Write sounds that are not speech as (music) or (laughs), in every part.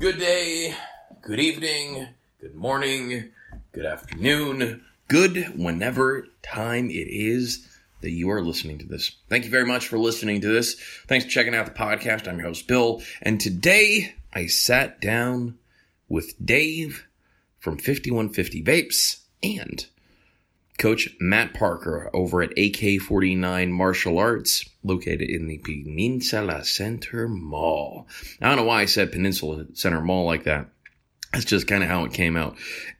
Good day, good evening, good morning, good afternoon, good whenever time it is that you are listening to this. Thank you very much for listening to this. Thanks for checking out the podcast. I'm your host, Bill. And today I sat down with Dave from 5150 Vapes and Coach Matt Parker over at AK 49 Martial Arts, located in the Peninsula Center Mall. I don't know why I said Peninsula Center Mall like that. That's just kind of how it came out.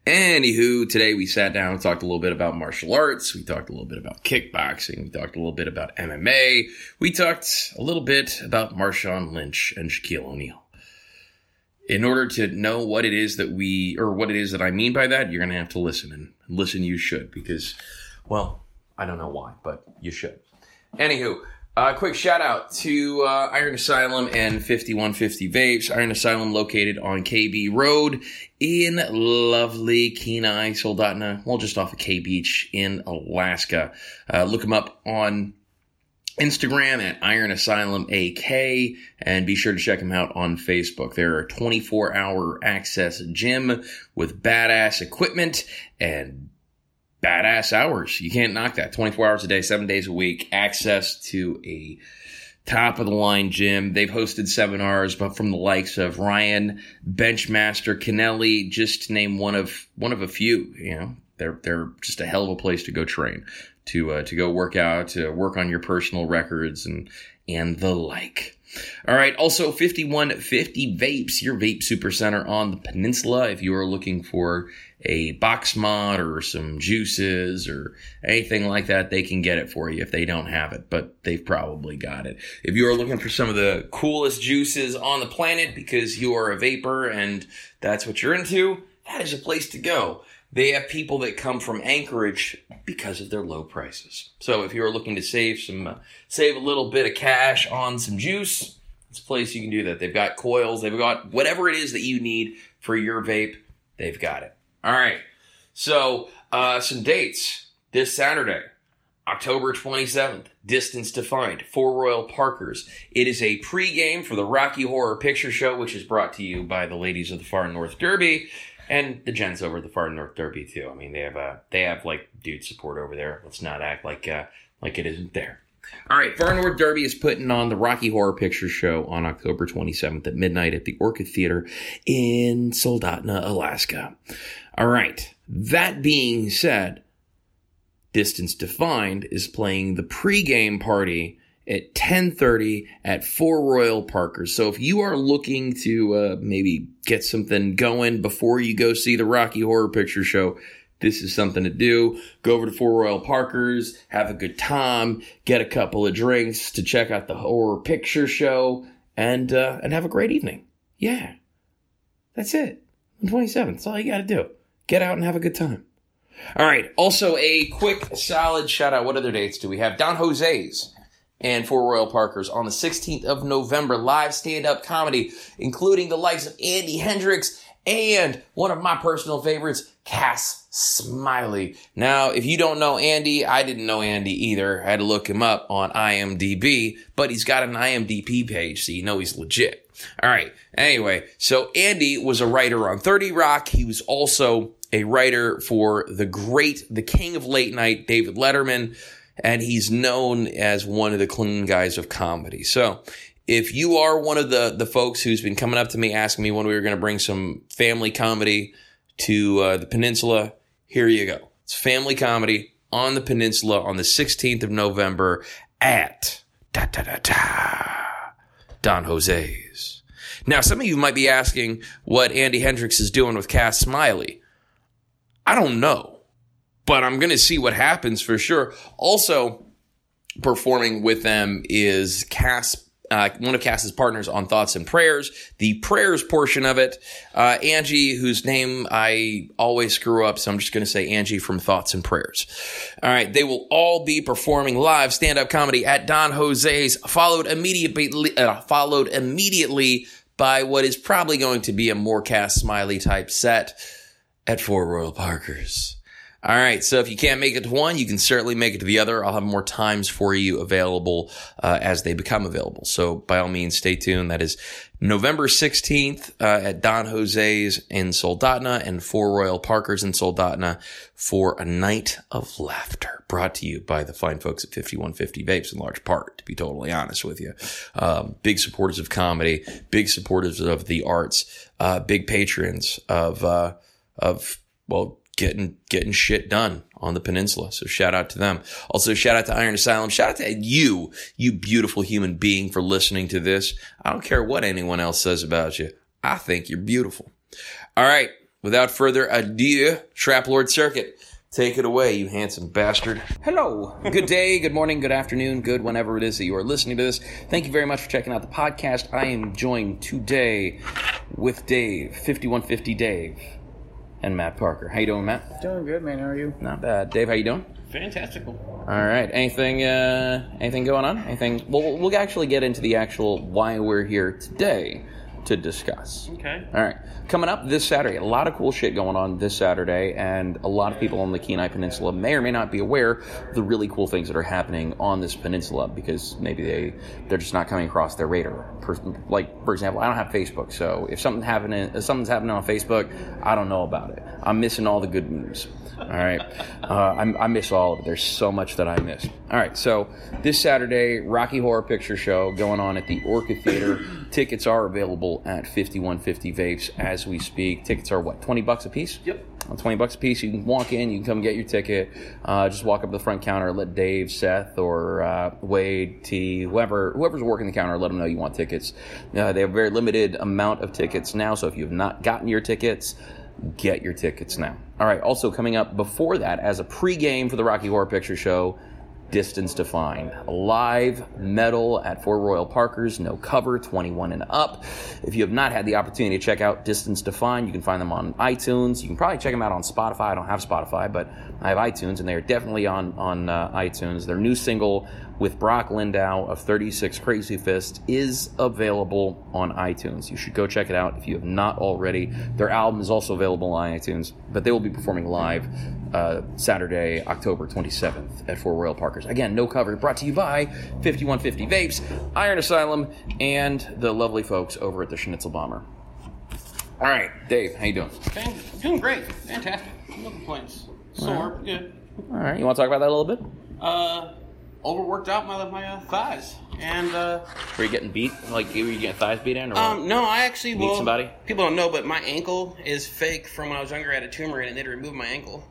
Anywho, today we sat down and talked a little bit about martial arts. We talked a little bit about kickboxing. We talked a little bit about MMA. We talked a little bit about Marshawn Lynch and Shaquille O'Neal. In order to know what it is that we, or what it is that I mean by that, you're going to have to listen. And listen, you should, because, well, I don't know why, but you should. Anywho, a uh, quick shout out to uh, Iron Asylum and 5150 Vapes. Iron Asylum located on KB Road in lovely Kenai, Soldotna, well, just off of K Beach in Alaska. Uh, look them up on Instagram at Iron Asylum AK and be sure to check them out on Facebook. They're a 24 hour access gym with badass equipment and badass hours. You can't knock that. 24 hours a day, seven days a week, access to a top of the line gym. They've hosted seminars, but from the likes of Ryan, Benchmaster, Kennelly, just to name one of one of a few. You know, they're they're just a hell of a place to go train, to uh, to go work out, to work on your personal records and and the like. All right. Also, 5150 Vapes, your vape super center on the peninsula. If you are looking for a box mod or some juices or anything like that, they can get it for you if they don't have it, but they've probably got it. If you are looking for some of the coolest juices on the planet because you are a vapor and that's what you're into, that is a place to go. They have people that come from Anchorage because of their low prices. So if you're looking to save some, uh, save a little bit of cash on some juice, it's a place you can do that. They've got coils, they've got whatever it is that you need for your vape, they've got it. All right. So, uh, some dates this Saturday, October 27th, distance defined, Four Royal Parkers. It is a pregame for the Rocky Horror Picture Show, which is brought to you by the ladies of the Far North Derby and the gents over the Far North Derby too. I mean, they have uh, they have like dude support over there. Let's not act like uh, like it isn't there. All right, Far North Derby is putting on the Rocky Horror Picture Show on October 27th at midnight at the Orca Theater in Soldotna, Alaska. All right. That being said, Distance Defined is playing the pregame party at 10:30 at Four Royal Parkers. So if you are looking to uh, maybe get something going before you go see the Rocky Horror Picture Show, this is something to do. Go over to Four Royal Parkers, have a good time, get a couple of drinks to check out the horror picture show, and uh, and have a great evening. Yeah, that's it. On 27th, that's all you got to do get out and have a good time. All right. Also, a quick solid shout out. What other dates do we have? Don Jose's and Four Royal Parkers on the 16th of November. Live stand up comedy, including the likes of Andy Hendricks and one of my personal favorites, Cass Smiley. Now, if you don't know Andy, I didn't know Andy either. I had to look him up on IMDb, but he's got an IMDb page, so you know he's legit. All right. Anyway, so Andy was a writer on 30 Rock. He was also a writer for the great, the king of late night, David Letterman, and he's known as one of the clean guys of comedy. So if you are one of the, the folks who's been coming up to me asking me when we were going to bring some family comedy to uh, the peninsula, here you go. It's family comedy on the peninsula on the 16th of November at da da da da Don Jose's. Now, some of you might be asking what Andy Hendricks is doing with Cass Smiley. I don't know, but I'm going to see what happens for sure. Also, performing with them is Cass uh, one of Cass's partners on Thoughts and Prayers. The prayers portion of it, uh, Angie, whose name I always screw up, so I'm just going to say Angie from Thoughts and Prayers. All right, they will all be performing live stand-up comedy at Don Jose's, followed immediately, uh, followed immediately by what is probably going to be a more Cass Smiley type set at Four Royal Parkers. All right, so if you can't make it to one, you can certainly make it to the other. I'll have more times for you available uh, as they become available. So by all means, stay tuned. That is November 16th uh, at Don Jose's in Soldotna and Four Royal Parkers in Soldotna for a night of laughter brought to you by the fine folks at 5150 Vapes in large part, to be totally honest with you. Um, big supporters of comedy, big supporters of the arts, uh, big patrons of, uh, of, well, getting getting shit done on the peninsula. So shout out to them. Also shout out to Iron Asylum. Shout out to you, you beautiful human being for listening to this. I don't care what anyone else says about you. I think you're beautiful. All right. Without further ado, Trap Lord Circuit. Take it away, you handsome bastard. Hello. Good day, good morning, good afternoon, good whenever it is that you are listening to this. Thank you very much for checking out the podcast. I am joined today with Dave, 5150 Dave and Matt Parker. How you doing, Matt? Doing good, man. How are you? Not bad. Dave, how you doing? Fantastical. All right. Anything? Uh, anything going on? Anything? Well, we'll actually get into the actual why we're here today to discuss. Okay. All right. Coming up this Saturday, a lot of cool shit going on this Saturday, and a lot of people on the Kenai Peninsula may or may not be aware of the really cool things that are happening on this peninsula because maybe they they're just not coming across their radar. Like for example, I don't have Facebook, so if something happening, if something's happening on Facebook, I don't know about it. I'm missing all the good news. All right, (laughs) uh, I, I miss all of it. There's so much that I miss. All right, so this Saturday, Rocky Horror Picture Show going on at the Orca Theater. Tickets are available at 5150 Vapes as we speak. Tickets are what, 20 bucks a piece? Yep. On 20 bucks a piece, you can walk in, you can come get your ticket. Uh, just walk up to the front counter, let Dave, Seth, or uh, Wade, T, whoever whoever's working the counter, let them know you want tickets. Uh, they have a very limited amount of tickets now, so if you have not gotten your tickets, get your tickets now. All right, also coming up before that, as a pregame for the Rocky Horror Picture Show, Distance Defined. Live metal at Four Royal Parkers, no cover, 21 and up. If you have not had the opportunity to check out Distance Defined, you can find them on iTunes. You can probably check them out on Spotify. I don't have Spotify, but I have iTunes, and they are definitely on, on uh, iTunes. Their new single with Brock Lindow of 36 Crazy Fist is available on iTunes. You should go check it out if you have not already. Their album is also available on iTunes, but they will be performing live uh, Saturday, October 27th at Four Royal Parkers. Again, no cover. Brought to you by 5150 Vapes, Iron Asylum, and the lovely folks over at the Schnitzel Bomber. All right, Dave, how you doing? Fan- doing great. Fantastic. No complaints. Sore, but good. All right, you want to talk about that a little bit? Uh, overworked out my my uh, thighs, and uh, Were you getting beat? Like, were you getting thighs beat in? Or what? um, no, I actually Meet well, somebody? People don't know, but my ankle is fake from when I was younger. I had a tumor in it, and they had to remove my ankle.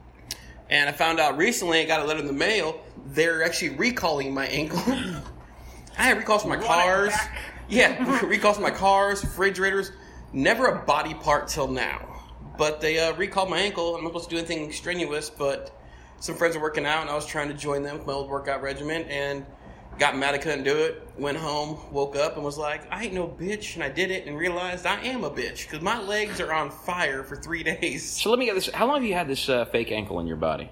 And I found out recently, I got a letter in the mail. They're actually recalling my ankle. (laughs) I had recalls for my cars. Yeah, (laughs) recalls for my cars, refrigerators. Never a body part till now. But they uh, recalled my ankle. I'm not supposed to do anything strenuous, but some friends are working out, and I was trying to join them with my old workout regimen, and got mad I couldn't do it. Went home, woke up, and was like, I ain't no bitch, and I did it, and realized I am a bitch because my legs are on fire for three (laughs) days. so let me get this. How long have you had this uh, fake ankle in your body?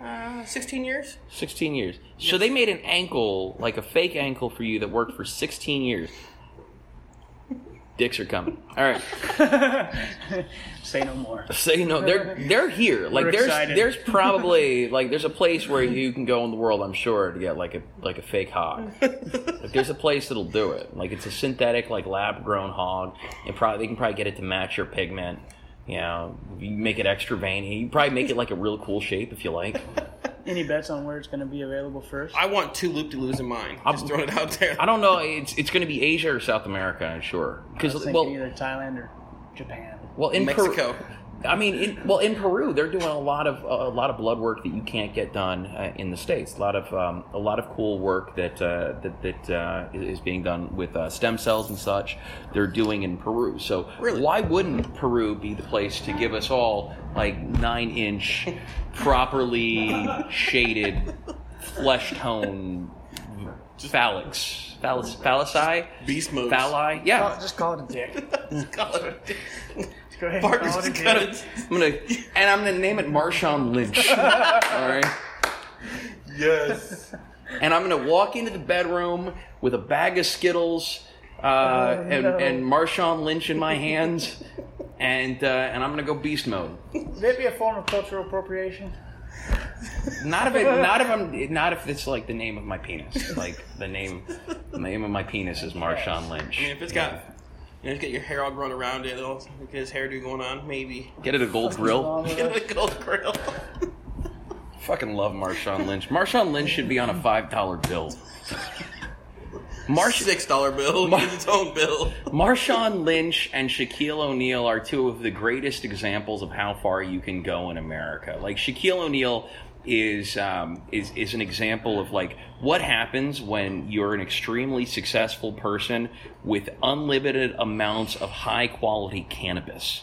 Uh, 16 years? 16 years. So they made an ankle, like a fake ankle for you that worked for 16 years. Dicks are coming. All right. (laughs) Say no more. Say no. they're they're here. Like We're there's excited. there's (laughs) probably like there's a place where you can go in the world, I'm sure, to get like a like a fake hog. (laughs) like there's a place that'll do it. Like it's a synthetic like lab grown hog. And probably they can probably get it to match your pigment. You know, you make it extra veiny. You probably make it like a real cool shape if you like. (laughs) Any bets on where it's going to be available first? I want two loop de loos in mine. I'm just throwing it out there. I don't know. It's it's going to be Asia or South America, I'm sure. Because was thinking well, either Thailand or Japan. well in Peru- Mexico. I mean, in, well, in Peru, they're doing a lot of a lot of blood work that you can't get done uh, in the states. A lot of um, a lot of cool work that uh, that, that uh, is being done with uh, stem cells and such. They're doing in Peru. So Really? why wouldn't Peru be the place to give us all like nine inch, properly shaded, flesh tone phallics, phallus, phallici, Beast moves. phalli? Call Yeah. it- just call it a dick. (laughs) Call it- Go ahead. Parker's call it a just got dick. it. I'm gonna and I'm gonna name it Marshawn Lynch. (laughs) all right. Yes. and I'm gonna walk into the bedroom with a bag of Skittles uh, Oh, and, no. and Marshawn Lynch in my hands, and uh, and I'm gonna go beast mode. Would it be a form of cultural appropriation? Not if it, (laughs) not if I'm, not if it's like the name of my penis. Like the name, the name of my penis is Marshawn Lynch. I mean, if it's got, you know, you get your hair all grown around it, it'll get his hairdo going on, maybe. Get it a gold grill. Get us? a good old grill. Fucking love Marshawn Lynch. Marshawn Lynch should be on a five dollar bill. Marsh- Six dollar bill. Get its own bill. Marshawn Lynch and Shaquille O'Neal are two of the greatest examples of how far you can go in America. Like Shaquille O'Neal is um, is is an example of like what happens when you're an extremely successful person with unlimited amounts of high quality cannabis.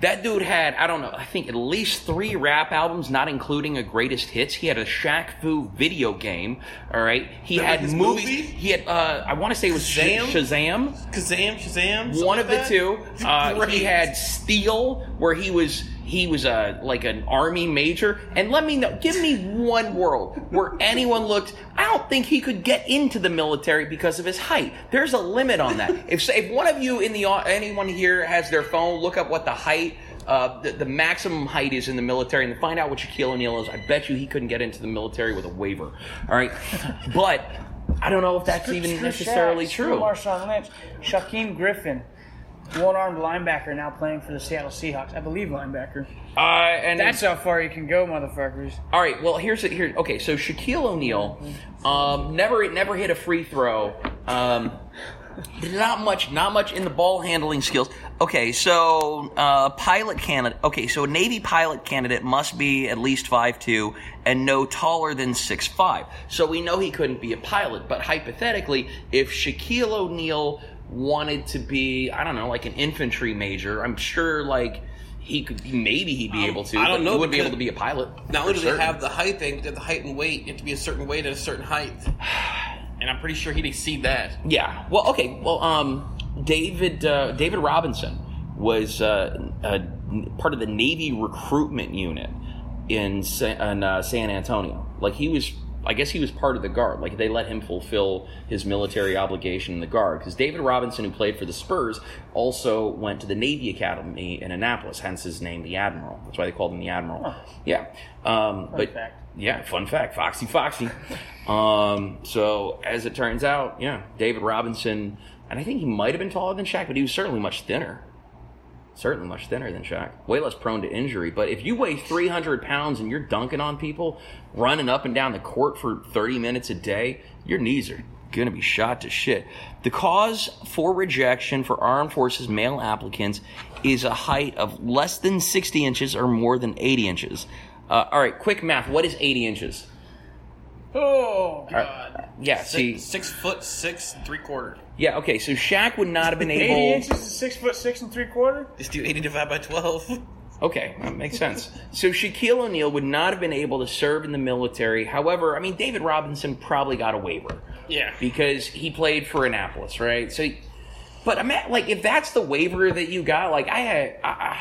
That dude had, I don't know, I think at least three rap albums, not including a greatest hits. He had a Shaq Fu video game, all right? He Remember had movies. movie? He had, uh, I want to say it was Shazam? Shazam. Kazam, Shazam. something One of like the that? two. Uh, he had Steel, where he was he was a like an army major. And let me know, give me one world where anyone looked. I don't think he could get into the military because of his height. There's a limit on that. (laughs) If if one of you in the anyone here has their phone, look up what the height. Uh, the, the maximum height is in the military, and find out what Shaquille O'Neal is. I bet you he couldn't get into the military with a waiver. All right, (laughs) but I don't know if that's even necessarily true. Marshawn Lynch, Shaquem Griffin, one-armed linebacker now playing for the Seattle Seahawks. I believe linebacker. Uh, and That's how far you can go, motherfuckers. All right. Well, here's it. Here. Okay. So Shaquille O'Neal, um, never never hit a free throw. Um, not much. Not much in the ball handling skills. Okay. So uh, pilot candidate. Okay. So a Navy pilot candidate must be at least five two and no taller than six five. So we know he couldn't be a pilot. But hypothetically, if Shaquille O'Neal wanted to be, I don't know, like an infantry major, I'm sure like. He could maybe he'd be able to. I don't know, He wouldn't be able to be a pilot. Not only do they have the height thing, but they have the height and weight. You have to be a certain weight at a certain height. And I'm pretty sure he'd exceed that. Yeah. Well, okay. Well, um, David uh, David Robinson was uh, a, part of the Navy recruitment unit in Sa- in uh, San Antonio. Like he was, I guess he was part of the guard. Like they let him fulfill his military obligation in the guard because David Robinson, who played for the Spurs, also went to the Navy Academy in Annapolis. Hence his name, the Admiral. That's why they called him the Admiral. Yeah. Um, but fact. yeah, fun fact, Foxy Foxy. um, so as it turns out, yeah, David Robinson, and I think he might have been taller than Shaq, but he was certainly much thinner. Certainly much thinner than Shaq. Way less prone to injury. But if you weigh 300 pounds and you're dunking on people, running up and down the court for 30 minutes a day, your knees are going to be shot to shit. The cause for rejection for armed forces male applicants is a height of less than 60 inches or more than 80 inches. Uh, all right, quick math. What is 80 inches? Oh, Uh, yeah, see, Six, six foot six, and three quarter. yeah, okay. So Shaq would not have been able. 80 inches is six foot six and three quarter. Just do 80 divided by 12. (laughs) Okay, that makes sense. So Shaquille O'Neal would not have been able to serve in the military. However, I mean, David Robinson probably got a waiver Yeah. because he played for Annapolis, right? So, but I'm at, like, if that's the waiver that you got, like, I had, I,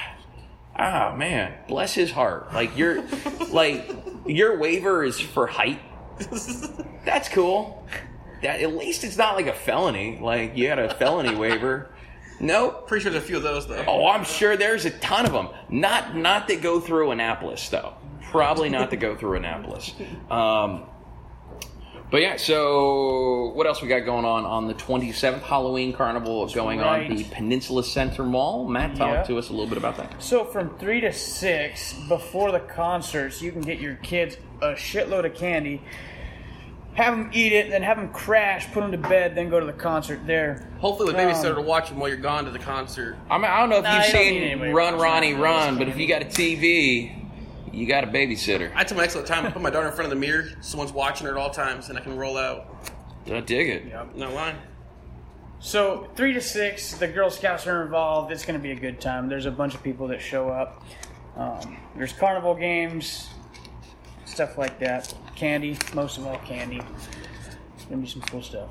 I, oh man, bless his heart. Like your, (laughs) like your waiver is for height. (laughs) That's cool. That at least it's not like a felony. Like you had a felony waiver. Nope. Pretty sure there's a few of those, though. Oh, I'm sure there's a ton of them. Not not that go through Annapolis though. Probably not to go through Annapolis. Um, but yeah, so what else we got going on on the 27th Halloween Carnival going right. on the Peninsula Center Mall? Matt, talk Yeah. to us a little bit about that. So from three to six before the concerts, you can get your kids a shitload of candy. Have them eat it, then have them crash, put them to bed, then go to the concert there. Hopefully, the Um, babysitter will watch them while you're gone to the concert. I mean, I don't know if Nah, you've you don't need seen Run Ronnie. Run, but if you got a TV, you got a babysitter. I tell my ex all the time, I put my daughter in front of the mirror, someone's watching her at all times, and I can roll out. I dig it. Not lying. So three to six, the Girl Scouts are involved. It's going to be a good time. There's a bunch of people that show up. Um, there's carnival games, stuff like that. Candy, most of all candy. It's going to be some cool stuff.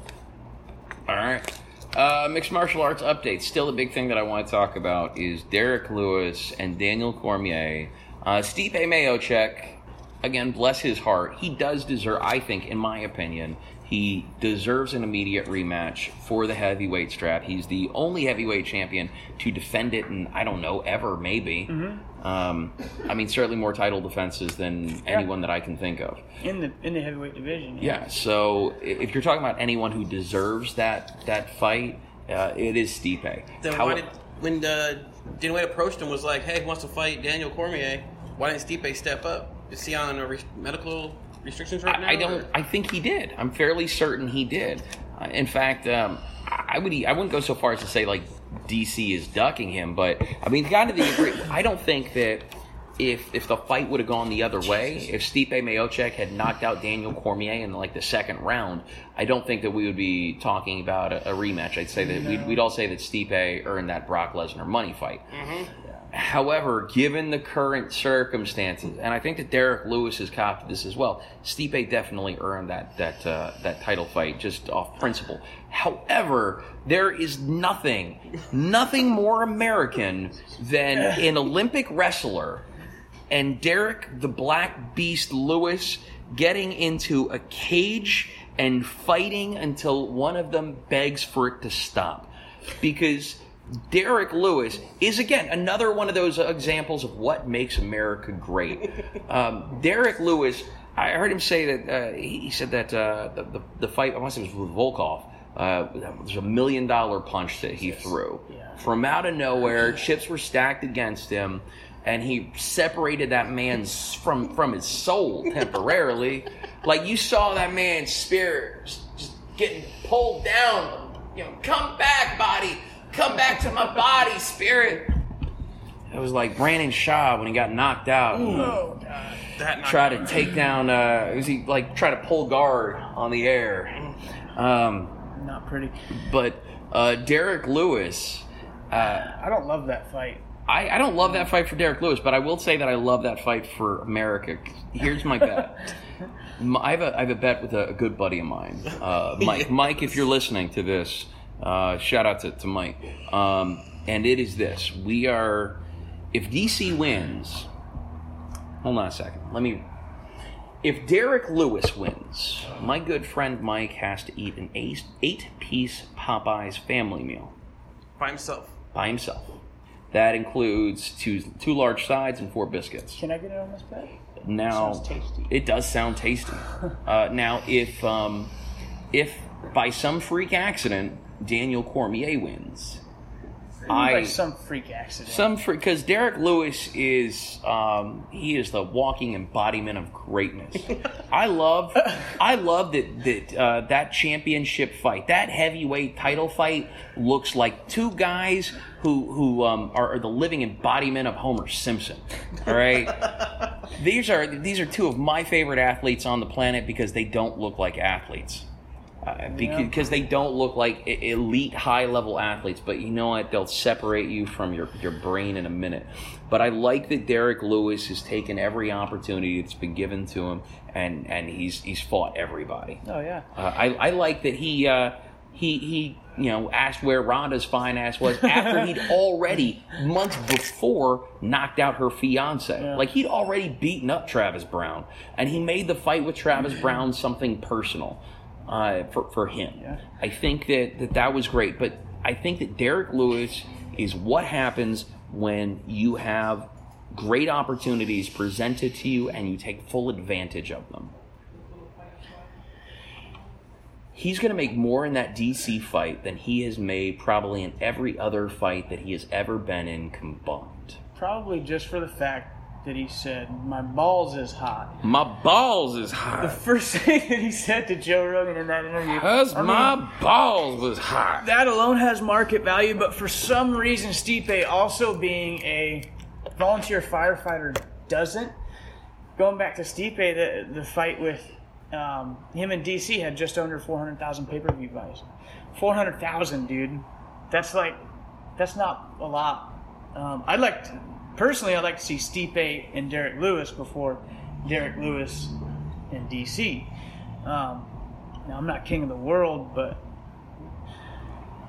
All right. Uh, mixed martial arts updates. Still a big thing that I want to talk about is Derrick Lewis and Daniel Cormier. Uh, Stipe Miocic, again, bless his heart, he does deserve, I think, in my opinion, He deserves an immediate rematch for the heavyweight strap. He's the only heavyweight champion to defend it, and I don't know ever, maybe. Um, I mean, certainly more title defenses than anyone that I can think of. in the in the heavyweight division. Yeah. So if you're talking about anyone who deserves that that fight, uh, it is Stipe. Then How- why did when uh, White approached him was like, "Hey, who wants to fight Daniel Cormier? Why didn't Stipe step up? Is he on a re- medical restrictions right now?" I, I don't. or- I think he did. I'm fairly certain he did. Uh, in fact, um, I would. I wouldn't go so far as to say like DC is ducking him, but I mean, kind of the. I don't think that if if the fight would have gone the other way, if Stipe Miocic had knocked out Daniel Cormier in like the second round, I don't think that we would be talking about a, a rematch. I'd say that we'd, we'd all say that Stipe earned that Brock Lesnar money fight. However, given the current circumstances, and I think that Derrick Lewis has copped this as well, Stipe definitely earned that that uh, that title fight just off principle. However, there is nothing, nothing more American than an Olympic wrestler and Derrick the Black Beast Lewis getting into a cage and fighting until one of them begs for it to stop. Because Derrick Lewis is, again, another one of those examples of what makes America great. (laughs) Um, Derrick Lewis, I heard him say that, uh, he said that uh, the, the, the fight, I want to say it was with Volkov, uh, there's a million dollar punch that he threw. From out of nowhere, chips were stacked against him and he separated that man from from his soul temporarily. like you saw that man's spirit just, just getting pulled down. You know, come back, body, come back to my body, spirit. It was like Brandon Shaw when he got knocked out. Oh god. that knocked Try to take down. Uh, was he like try to pull guard on the air? Um, Not pretty. but uh, Derrick Lewis. Uh, I don't love that fight. I, I don't love that fight for Derrick Lewis, but I will say that I love that fight for America. Here's my bet. I have a, I have a bet with a, a good buddy of mine, uh, (laughs) Mike. Mike, if you're listening to this, uh, shout out to, to Mike. Um, and it is this: we are, if DC wins, hold on a second. Let me. If Derrick Lewis wins, my good friend Mike has to eat an eight, eight-piece Popeyes family meal by himself. by himself. That includes two two large sides and four biscuits. Can I get it on this bet? Now, Sounds tasty. it does sound tasty. (laughs) uh, now, if um, if by some freak accident Daniel Cormier wins, I By some freak accident. some freak because Derrick Lewis is um, he is the walking embodiment of greatness. (laughs) I love I love that that uh, that championship fight, that heavyweight title fight, looks like two guys who who um, are, are the living embodiment of Homer Simpson. All right, (laughs) these are these are two of my favorite athletes on the planet because they don't look like athletes. Uh, because, because they don't look like elite high level athletes, but you know what? They'll separate you from your, your brain in a minute. But I like that Derrick Lewis has taken every opportunity that's been given to him, and, and he's he's fought everybody. oh yeah. Uh, I, I like that he uh, he he you know asked where Ronda's fine ass was after he'd (laughs) already months before knocked out her fiance. Yeah. Like he'd already beaten up Travis Browne, and he made the fight with Travis Browne something personal uh, for for him. Yeah. I think that, that that was great, but I think that Derrick Lewis is what happens when you have great opportunities presented to you and you take full advantage of them. He's going to make more in that DC fight than he has made probably in every other fight that he has ever been in combined. Probably just for the fact that he said, My balls is hot. My balls is hot. The first thing that he said to Joe Rogan in that interview. Cause I mean, my balls was hot. that alone has market value, but for some reason, Stipe, also being a volunteer firefighter, doesn't. Going back to Stipe, the the fight with um, him and DC had just under 400,000 pay per view buys. 400,000, dude. That's like, that's not a lot. Um, I'd like, to, personally, I'd like to see Stipe and Derrick Lewis before Derrick Lewis and DC. Um, now, I'm not king of the world, but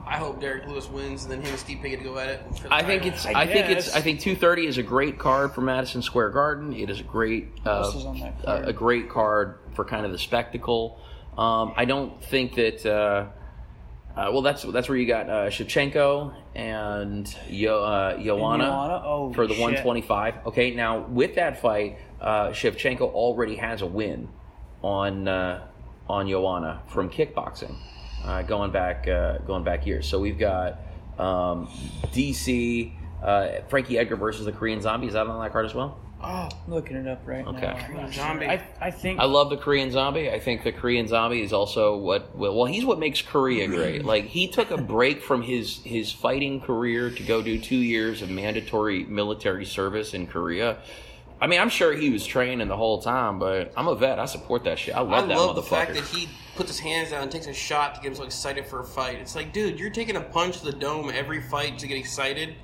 I hope Derrick Lewis wins, and then him and Steve Pickett go at it. for the I think title. it's. I I, think it's. I think two thirty is a great card for Madison Square Garden. It is a great, uh, is a, card? a great card for kind of the spectacle. Um, I don't think that. Uh, uh, well, that's that's where you got uh, Shevchenko and Yo, uh, Joanna? Oh, for the shit. 125. Okay, now with that fight, uh, Shevchenko already has a win on uh, on Joanna from kickboxing, uh, going back uh, going back years. So we've got um, DC uh, Frankie Edgar versus the Korean Zombie. Is that on that card as well? Oh, looking it up right Okay. now. I'm sure. Zombie. I, I think I love the Korean Zombie. I think the Korean Zombie is also what well, he's what makes Korea great. (laughs) Like he took a break from his his fighting career to go do 2 years of mandatory military service in Korea. I mean, I'm sure he was training the whole time, but I'm a vet. I support that shit. I I love that I love the fact that he puts his hands down and takes a shot to get himself excited for a fight. It's like, dude, you're taking a punch to the dome every fight to get excited.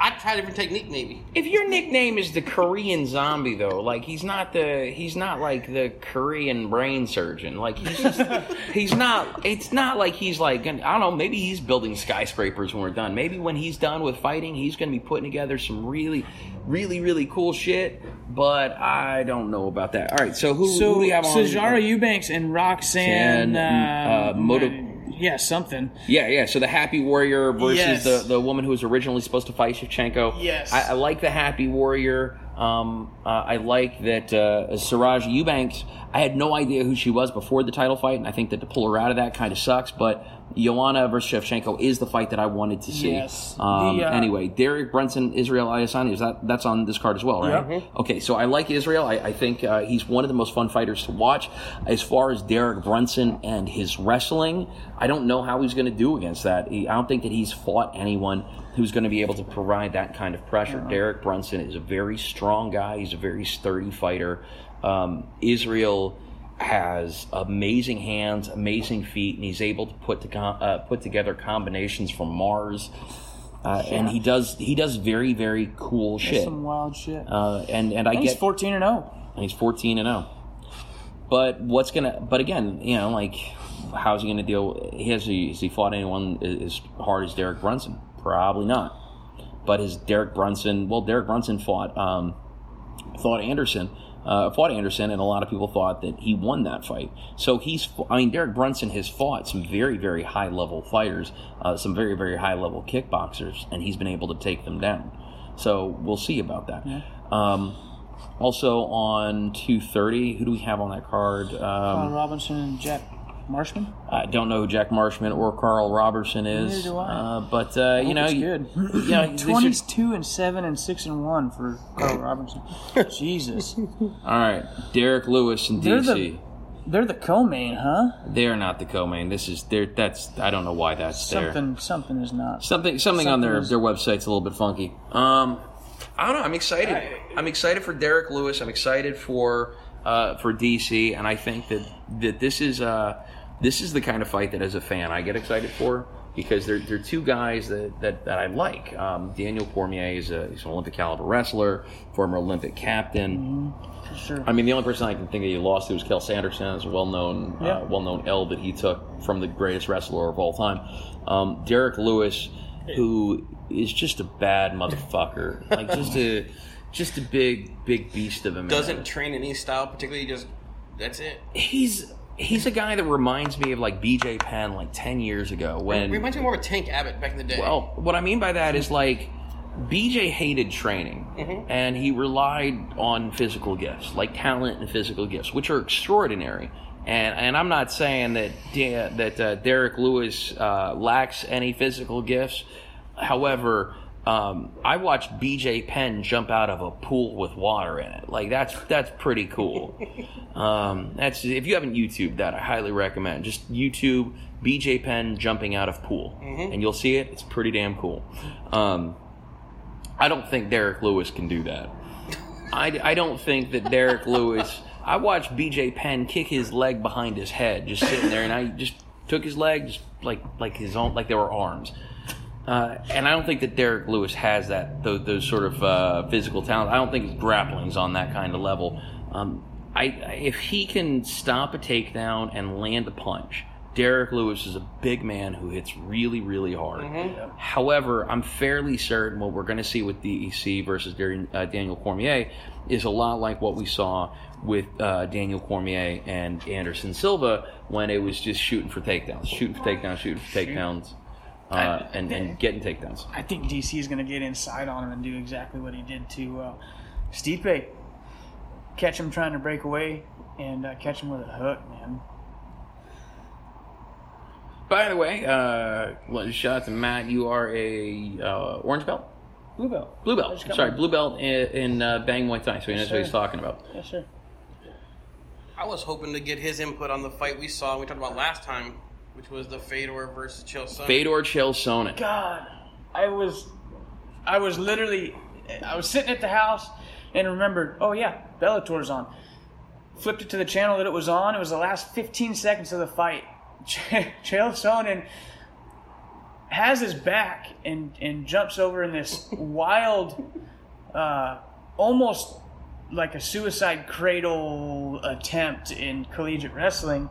I'd try a different technique, maybe. if your nickname is the Korean zombie though, like he's not the he's not like the Korean brain surgeon. Like he's just, (laughs) he's not it's not like he's like I don't know, maybe he's building skyscrapers when we're done. Maybe when he's done with fighting, he's going to be putting together some really really really cool shit, but I don't know about that. All right, so who, so. who do we have on so Zara Eubanks and Roxanne. San, Uh, uh, Moto- yeah, something. Yeah, yeah. So the Happy Warrior versus Yes. the, the woman who was originally supposed to fight Shevchenko. Yes. I, I like the Happy Warrior. Um, uh, I like that uh, Sijara Eubanks. I had no idea who she was before the title fight, and I think that to pull her out of that kind of sucks. But Joanna versus Shevchenko is the fight that I wanted to see. Yes. Um, The, uh, anyway, Derek Brunson, Israel Adesanya, is that that's on this card as well, right? Yep. Okay, so I like Israel. I, I think uh, he's one of the most fun fighters to watch. As far as Derek Brunson and his wrestling, I don't know how he's going to do against that. He, I don't think that he's fought anyone who's going to be able to provide that kind of pressure. Derek Brunson is a very strong guy. He's a very sturdy fighter. Um, Israel has amazing hands, amazing feet, and he's able to put to, uh, put together combinations from Mars. Uh, and he does he does very very cool shit. Some wild shit. Uh, and and I And get he's 14 and oh. 0. and he's 14 and 0. But what's gonna? But again, you know, like, how's he gonna deal? He has he has he fought anyone as hard as Derek Brunson? Probably not. But his Derek Brunson? Well, Derek Brunson fought um, fought Anderson. Uh, fought Anderson, and a lot of people thought that he won that fight. So he's, I mean, Derek Brunson has fought some very, very high level fighters, uh, some very, very high level kickboxers, and he's been able to take them down. So we'll see about that. Um, also on 230, who do we have on that card? Colin Um, Robinson and Jack Marshman. I don't know who Jack Marshman or Karl Roberson is. Neither do I. Uh, but uh, you know, Looks good. (clears throat) you know, these are- 22 and 7 and 6 and 1 for Carl Robinson. (laughs) Jesus. all right, Derrick Lewis and They're DC. the- They're the co-main, huh? They are not the co-main. This is there. That's I don't know why that's there. Something something is not. Something something on their is- their website's a little bit funky. Um, I don't know. I'm excited. I'm excited for Derrick Lewis. I'm excited for uh, for DC, and I think that that this is uh this is the kind of fight that as a fan I get excited for because they're they're two guys that that, that I like. Um, Daniel Cormier is a he's an Olympic caliber wrestler, former Olympic captain. For sure. I mean, the only person I can think that he lost to was Cael Sanderson, as a well-known, Yeah. uh, well-known L that he took from the greatest wrestler of all time. Um, Derrick Lewis, who is just a bad motherfucker, (laughs) like just a, just a big, big beast of a man. Doesn't train any style, particularly just that's it. he's he's a guy that reminds me of like B.J. Penn, like ten years ago when Reminds me more of Tank Abbott back in the day. Well, what I mean by that is like BJ hated training and he relied on physical gifts, like talent and physical gifts, which are extraordinary. And and I'm not saying that De- that uh, Derrick Lewis uh, lacks any physical gifts. However, um, I watched BJ Penn jump out of a pool with water in it. Like that's that's pretty cool. (laughs) um, that's if you haven't YouTube that, I highly recommend. Just YouTube BJ Penn jumping out of pool, and you'll see it. It's pretty damn cool. Um, I don't think Derrick Lewis can do that. I, I don't think that Derrick Lewis. I watched BJ Penn kick his leg behind his head, just sitting there, and I just took his leg, just like like his own, like they were arms. Uh, and I don't think that Derrick Lewis has that those, those sort of uh, physical talent. I don't think his grappling's on that kind of level. Um, I if he can stop a takedown and land a punch, Derrick Lewis is a big man who hits really, really hard. Mm-hmm. However, I'm fairly certain what we're going to see with DEC versus Dar- uh, Daniel Cormier is a lot like what we saw with uh, Daniel Cormier and Anderson Silva when it was just shooting for takedowns, shooting for takedowns, shooting for takedowns, uh, and, and getting takedowns. I think DC is going to get inside on him and do exactly what he did to uh, Stipe. Catch him trying to break away and uh, catch him with a hook, man. By the way, uh, well, shout out to Matt. You are a uh, orange belt, Blue belt. blue belt. Sorry, blue belt in, in uh, Bang Muay Thai. So he knows what he's talking about. Yes, sir. I was hoping to get his input on the fight we saw. We talked about last time, which was the Fedor versus Chael Sonnen. Fedor Chael Sonnen. God, I was, I was literally, I was sitting at the house and remembered, oh yeah, Bellator's on. Flipped it to the channel that it was on. It was the last 15 seconds of the fight. (laughs) Ch- Chael Sonnen has his back and and jumps over in this wild, uh, almost like a suicide cradle attempt in collegiate wrestling,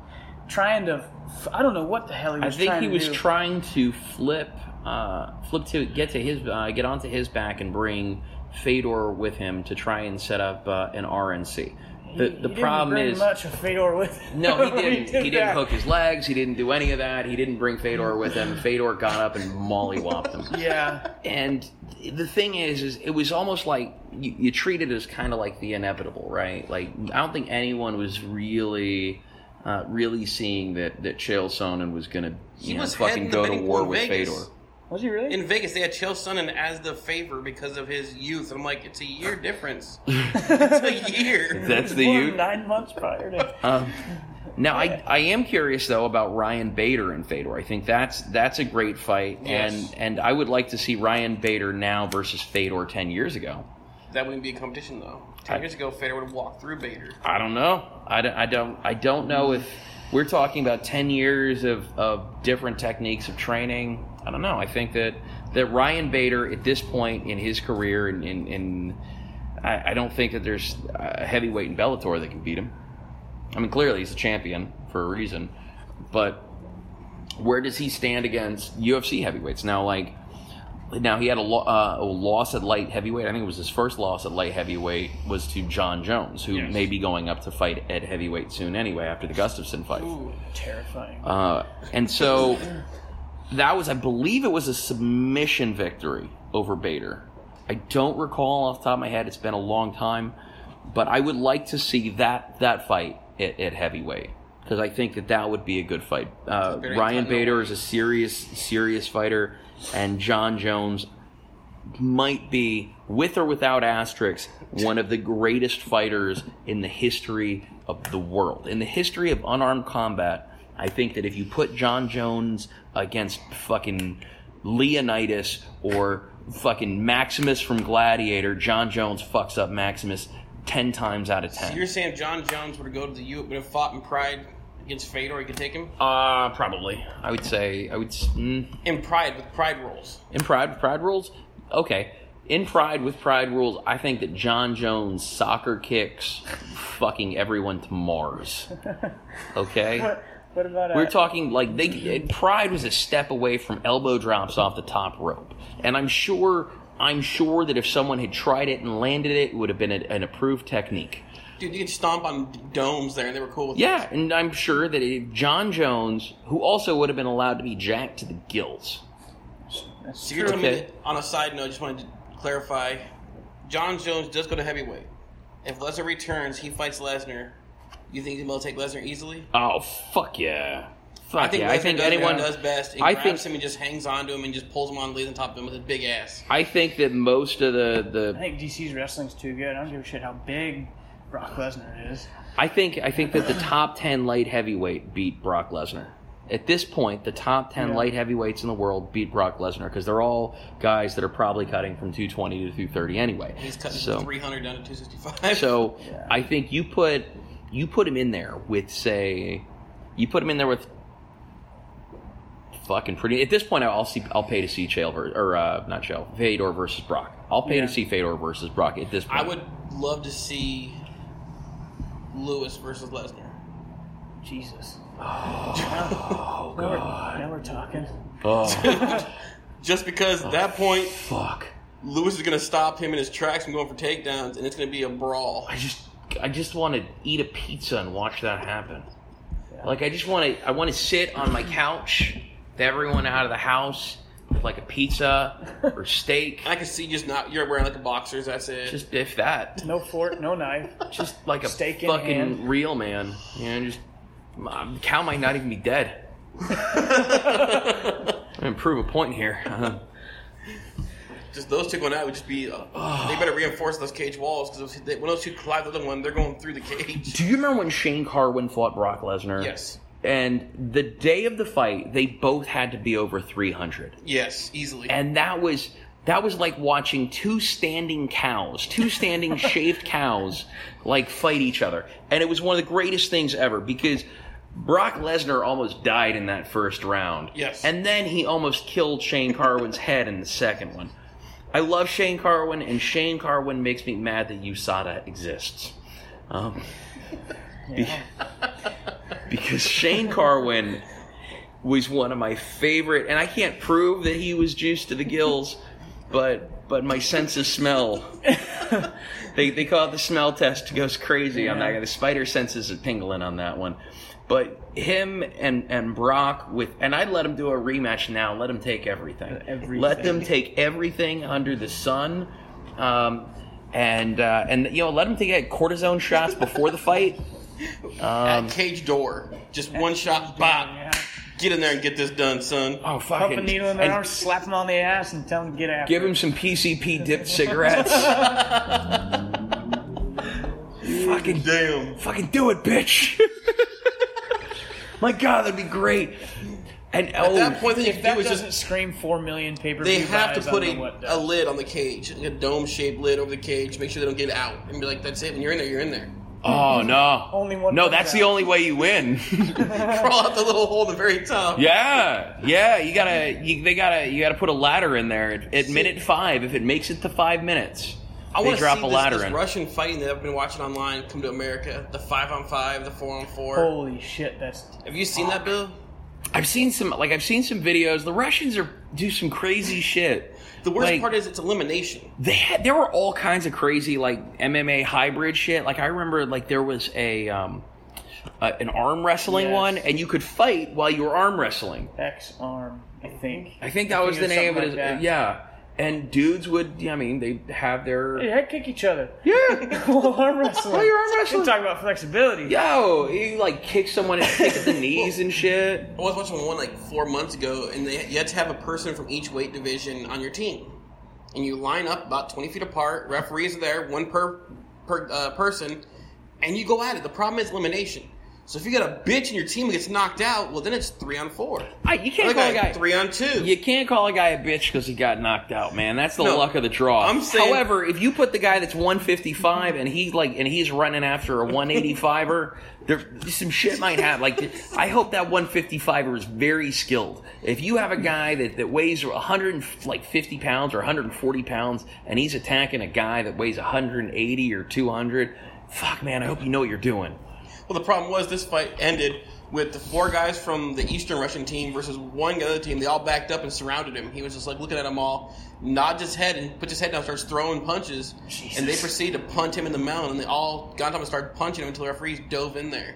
trying to. I don't know what the hell he was. Trying to do. I think he was do. trying to flip, uh, flip to get to his, uh, get onto his back and bring Fedor with him to try and set up uh, an RNC. The, the He problem is, much of Fedor with him. no, he didn't. (laughs) did He didn't hook his legs. He didn't do any of that. He didn't bring Fedor with him. Fedor got up and mollywopped him. (laughs) Yeah, And the thing is, is it was almost like you, you treat it as kind of like the inevitable, right? Like I don't think anyone was really, uh, really seeing that that Chael Sonnen was going to, He you know, was fucking heading the go to betting war pool with Vegas. Fedor. was he really? In Vegas, they had Chael Sonnen as the favor because of his youth. I'm like, it's a year difference. (laughs) it's a year. That's the Born you. Nine months prior to. (laughs) Um, now I, I am curious though about Ryan Bader and Fedor. I think that's that's a great fight, Yes. and and I would like to see Ryan Bader now versus Fedor ten years ago. That wouldn't be a competition though. Ten I- years ago, Fedor would have walked through Bader. I don't know. I don't, I don't, I don't know if we're talking about 10 years of, of different techniques of training. I don't know. I think that, that Ryan Bader at this point in his career, and in, in, I, I don't think that there's a heavyweight in Bellator that can beat him. I mean, clearly he's a champion for a reason, but where does he stand against UFC heavyweights? Now, like, now he had a, lo- uh, a loss at light heavyweight. I think it was his first loss at light heavyweight was to Jon Jones, who Yes. may be going up to fight at heavyweight soon anyway after the Gustafsson fight. Ooh. Terrifying. Uh, and so that was, I believe, it was a submission victory over Bader. I don't recall off the top of my head. It's been a long time, but I would like to see that that fight at, at heavyweight because I think that that would be a good fight. Uh, Ryan Bader is a serious serious fighter, and Jon Jones might be, with or without asterisks, one of the greatest fighters in the history of the world. In the history of unarmed combat, I think that if you put Jon Jones against fucking Leonidas or fucking Maximus from Gladiator, Jon Jones fucks up Maximus 10 times out of So 10. you're saying if Jon Jones were to go to the U, would have fought in Pride against Fedor, he could take him Uh, probably. I would say, I would, s- mm, in Pride with Pride rules. In Pride with Pride rules? Okay. In Pride with Pride rules, I think that Jon Jones soccer kicks fucking everyone to Mars. (laughs) Okay? what, what about? Uh, We're talking like they Pride was a step away from elbow drops off the top rope. And I'm sure I'm sure that if someone had tried it and landed it, it would have been a, an approved technique. Dude, you could stomp on domes there, and they were cool with it. Yeah, and I'm sure that if Jon Jones, who also would have been allowed to be jacked to the gills, That's So you're true. telling me Okay. that, on a side note, I just wanted to clarify, Jon Jones does go to heavyweight. If Lesnar returns, he fights Lesnar. You think he'll take Lesnar easily? Oh fuck yeah! Fuck I think yeah! Lesnar I think does anyone what he does best. And I grabs think him and just hangs on to him and just pulls him on, lays on top of him with his big ass. I think that most of the I the think DC's wrestling's too good. I don't give a shit how big Brock Lesnar is. I think I think that the top ten light heavyweight beat Brock Lesnar. At this point, the top ten Yeah. light heavyweights in the world beat Brock Lesnar because they're all guys that are probably cutting from 220 to 230 anyway. He's cutting so, from 300 down to 265. (laughs) So Yeah. I think you put you put him in there with say you put him in there with fucking pretty. At this point, I'll see. I'll pay to see Chael ver, or uh, not Chael Fedor versus Brock. I'll pay Yeah. to see Fedor versus Brock at this point. I would love to see Lewis versus Lesnar. Jesus. (sighs) Oh Now we're, god. now we're talking. Oh (laughs) Just because at that point, fuck. Lewis is going to stop him in his tracks from going for takedowns, and it's going to be a brawl. I just I just want to eat a pizza and watch that happen. Like I just want to I want to sit on my couch with everyone out of the house with like a pizza or steak. I can see just not you're wearing like a boxers. That's it. Just if that. No fork, no knife. Just like a Steak in fucking hand. real man. You know, just um, cow might not even be dead. (laughs) I'm gonna prove a point here. Uh, just those two going out would just be. Uh, they better reinforce those cage walls because when those two collide with the other one, they're going through the cage. do you remember when Shane Carwin fought Brock Lesnar? Yes. And the day of the fight, they both had to be over 300. Yes, easily. and that was that was like watching two standing cows, two standing (laughs) shaved cows, like fight each other, and it was one of the greatest things ever because Brock Lesnar almost died in that first round. Yes. and then he almost killed Shane Carwin's head in the second one. I love Shane Carwin, and Shane Carwin makes me mad that USADA exists. Um, be- (laughs) because Shane Carwin was one of my favorite, and I can't prove that he was juiced to the gills, but but my sense of smell. (laughs) they they call it the smell test goes crazy on that guy. The spider senses are tingling on that one. But him and and Brock with and I'd let him do a rematch now. Let him take everything. Everything. Let them take everything under the sun. Um, and uh, and you know let him take cortisone shots before the fight. At um, cage door, just one shot, bop. Yeah. Get in there and get this done, son. Oh Pump fucking a needle in their and arm, slap them on the ass, and tell them to get after Give it. him some PCP dipped cigarettes. (laughs) fucking Damn. fucking do it, bitch. My God, that'd be great. And At oh, that point, then you If can that do is doesn't just. scream four million paper They have to put a, a lid on the cage, like a dome shaped lid over the cage, make sure they don't get out, and be like, "That's it. When you're in there, you're in there." Oh mm-hmm. no, Only one No, comes that's the only way you win. (laughs) Crawl out the little hole at the very top. yeah, yeah. You gotta, you, they gotta, you gotta put a ladder in there at, at minute five. If it makes it to five minutes, I want to drop see a ladder this in. Russian fighting that I've been watching online come to America. The five on five, the four on four. Holy shit, that's Have you seen that, Bill? I've seen some, like I've seen some videos. The Russians are do some crazy shit. The worst Like, part is it's elimination. they had there were all kinds of crazy like MMA hybrid shit. Like I remember like there was a um uh, an arm wrestling Yes. one, and you could fight while you were arm wrestling. X arm, I think. I think that was the name of something it. like that. yeah, and dudes would. I mean, they have They their head kick each other. yeah. (laughs) While arm wrestling. While you're arm wrestling You talk about flexibility. Yo, you like kick someone and kick at the knees and shit. I was watching one like four months ago, and they, you had to have a person from each weight division on your team, and you line up about twenty feet apart. Referees are there, one per per uh, person, and you go at it. The problem is elimination. So if you got a bitch in your team gets knocked out, well then it's three on four. I, you can't call a guy, three on two. You can't call a guy a bitch because he got knocked out, man. That's the No, luck of the draw. I'm saying- However, if you put the guy that's 155 and he's like and he's running after a 185er, there some shit might happen. Like I hope that 155er is very skilled. If you have a guy that, that weighs 100 like 50 pounds or 140 pounds and he's attacking a guy that weighs 180 or 200, fuck man, I hope you know what you're doing. Well, the problem was this fight ended with the four guys from the Eastern Russian team versus one other team. They all backed up and surrounded him. He was just like looking at them all, nods his head and puts his head down, starts throwing punches, and they proceed to punt him in the mouth. And they all got on top and started punching him until the referees dove in there.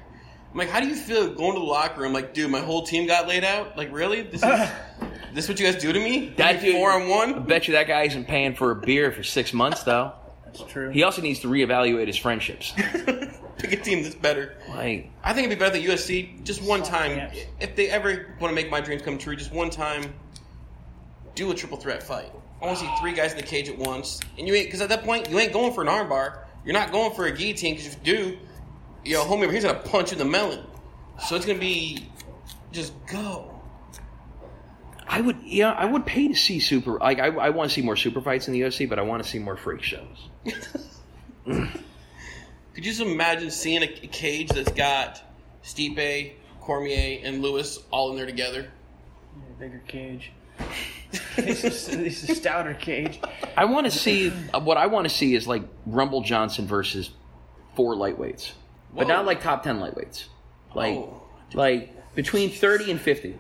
I'm like, how do you feel going to the locker room? Like, dude, my whole team got laid out. Like, really? This is (sighs) this what you guys do to me? That dude- four on one. I one. bet you that guy isn't paying for a beer for six months though. That's true. He also needs to reevaluate his friendships. (laughs) (laughs) Pick a team that's better. Like, I think it'd be better than USC. Just one time, Yes. if they ever want to make my dreams come true, just one time, do a triple threat fight. I want to see three guys in the cage at once, and you ain't because at that point you ain't going for an armbar. You're not going for a guillotine because if you do, yo, homie over here's gonna punch you in the melon. So it's gonna be just go. I would, yeah, I would pay to see super. Like, I, I want to see more super fights in the UFC, but I want to see more freak shows. (laughs) Could you just imagine seeing a, a cage that's got Stipe, Cormier, and Lewis all in there together? Bigger cage. this, is, this is stouter cage. I want to see what I want to see is like Rumble Johnson versus four lightweights, but Whoa. not like top ten lightweights. Like, Oh, like between 30 and 50.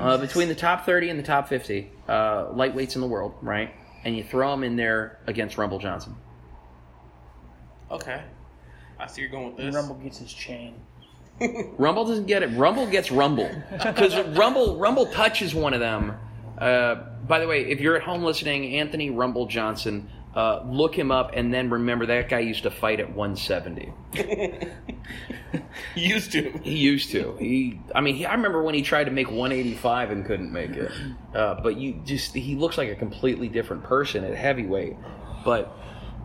Uh, between the top 30 and the top 50 uh, lightweights in the world, right? And you throw them in there against Rumble Johnson. Okay. I see you're going with this. Rumble gets his chain. (laughs) Rumble doesn't get it. Rumble gets Rumble because Rumble Rumble touches one of them. Uh, by the way, if you're at home listening, Anthony Rumble Johnson, uh, look him up and then remember that guy used to fight at 170. (laughs) He Used to. He used to. He, I mean, he, I remember when he tried to make 185 and couldn't make it. Uh, but you just, he looks like a completely different person at heavyweight. But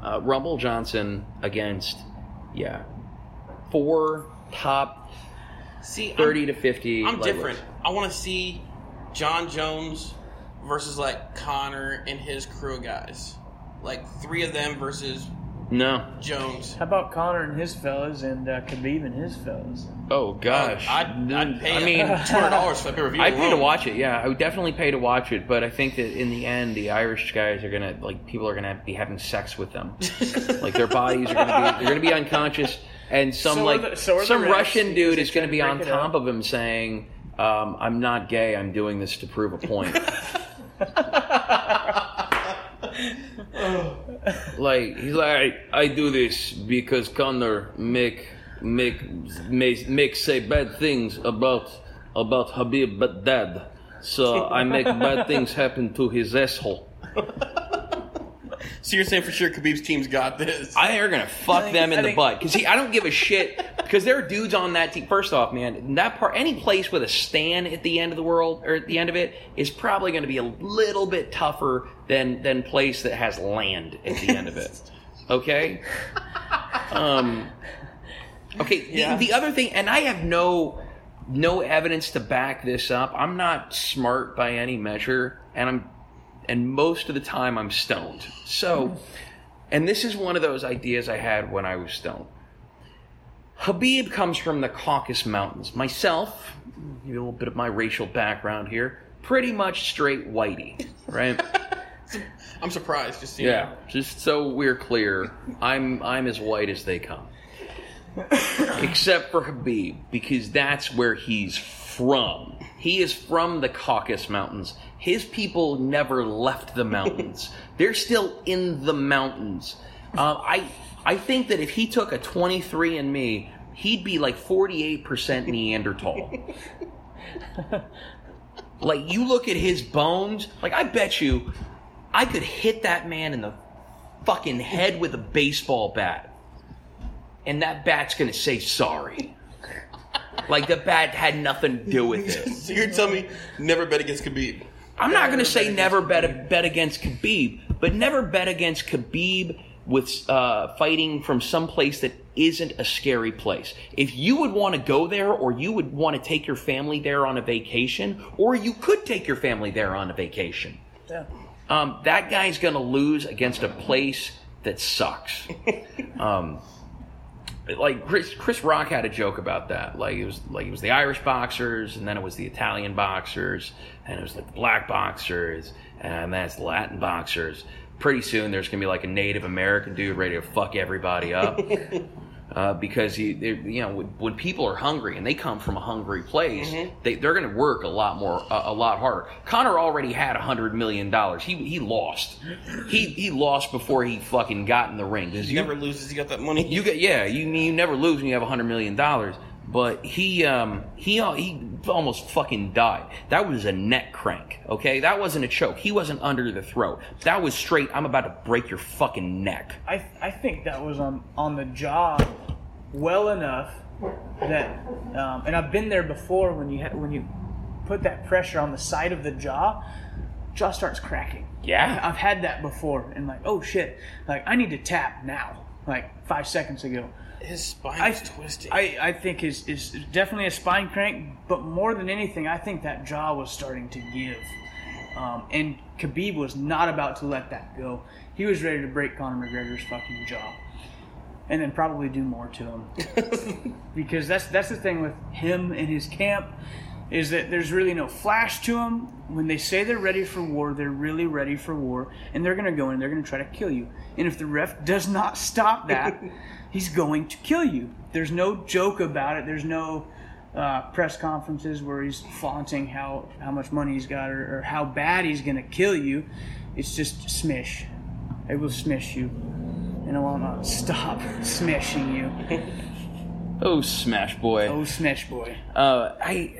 uh, Rumble Johnson against, yeah, four top See, 30 to 50. I'm, I'm different. I want to see Jon Jones versus like Conor and his crew of guys. Like three of them versus No. Jones. How about Conor and his fellas and uh, Khabib and his fellas? Oh gosh. I'd, I'd pay. I mean, (laughs) two hundred dollars for that pay per. (laughs) I'd pay to watch it. Yeah, I would definitely pay to watch it. But I think that in the end, the Irish guys are gonna like people are gonna be having sex with them. (laughs) like their bodies are gonna be they're gonna be unconscious, and some So like the- so some Russian dude is gonna be on top up. of him saying, um, "I'm not gay. I'm doing this to prove a point." (laughs) like he's like, I do this because Conor make make make make say bad things about about Habib but dad. So I make bad things happen to his asshole. (laughs) So you're saying for sure Khabib's team's got this? I are gonna fuck think- them in I the think- butt because see, I don't give a shit because there are dudes on that team. First off, man, that part, any place with a stand at the end of the world or at the end of it is probably going to be a little bit tougher than than place that has land at the end of it. (laughs) Okay. Um. Okay. The, Yeah. the other thing, and I have no no evidence to back this up. I'm not smart by any measure, and I'm and most of the time I'm stoned. So, and this is one of those ideas I had when I was stoned. Habib comes from the Caucasus Mountains. Myself, a little bit of my racial background here, pretty much straight whitey, right? (laughs) I'm surprised. Just Yeah, know. just so we're clear, I'm I'm as white as they come, except for Habib because that's where he's from. He is from the Caucasus Mountains. His people never left the mountains. (laughs) They're still in the mountains. Um, I I think that if he took a 23 and me, he'd be like 48% Neanderthal. (laughs) like you look at his bones, like I bet you I could hit that man in the fucking head with a baseball bat. And that bat's gonna say sorry. Like the bat had nothing to do with it. (laughs) So you're telling me never bet against Khabib? I'm not gonna say never bet bet against Khabib, but never bet against Khabib with uh, fighting from some place that isn't a scary place. If you would want to go there, or you would want to take your family there on a vacation, or you could take your family there on a vacation, Yeah. um, that guy's going to lose against a place that sucks. (laughs) um, like Chris, Chris Rock had a joke about that. Like it was like it was the Irish boxers, and then it was the Italian boxers, and it was like the black boxers, and that's Latin boxers. Pretty soon, there's gonna be like a Native American dude ready to fuck everybody up. (laughs) Uh, because you, they- you know, when, people are hungry and they come from a hungry place, they, they're going to work a lot more, a, a lot harder. Conor already had a hundred million dollars. He he lost. He he lost before he fucking got in the ring. He you never loses. He got that money. you get yeah, you you never lose when you have a hundred million dollars. But he um he he almost fucking died. That was a neck crank. Okay, that wasn't a choke. He wasn't under the throat. That was straight. I'm about to break your fucking neck. I, I think that was on, on the jaw well enough that, um, and I've been there before when you ha- when you put that pressure on the side of the jaw, jaw starts cracking. Yeah. I've had that before, and like, oh shit, like I need to tap now, like five seconds ago. His spine I, is twisted. I, I think is is definitely a spine crank, but more than anything, I think that jaw was starting to give, um, and Khabib was not about to let that go. He was ready to break Conor McGregor's fucking jaw, and then probably do more to him. (laughs) because that's that's the thing with him and his camp is that there's really no flash to them. When they say they're ready for war, they're really ready for war, and they're gonna go in. They're gonna try to kill you. And if the ref does not stop that, (laughs) he's going to kill you. There's no joke about it. There's no uh, press conferences where he's flaunting how, how much money he's got or, or how bad he's going to kill you. It's just smish. It will smish you. And it will not stop (laughs) smishing you. Oh, Smash Boy. Oh, Smash boy. Uh, I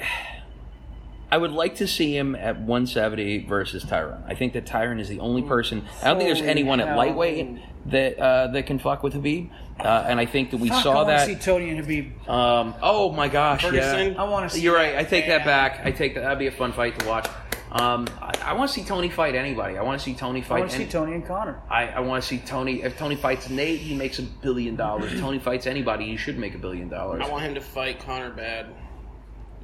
I would like to see him at 170 versus Tyron. I think that Tyron is the only person. I don't think there's Holy anyone at lightweight that uh, that can fuck with Habib. Uh, and I think that we Fuck, I saw want to that. see Tony and Habib. Um, oh my gosh, Ferguson? yeah. I want to see. You're right. I take that back. I take that. That'd be a fun fight to watch. Um, I, I want to see Tony fight anybody. I want to see Tony fight. I want to see Tony and Conor. I, I want to see Tony. If Tony fights Nate, he makes a billion dollars. Tony fights anybody, he should make a billion dollars. I want him to fight Conor bad.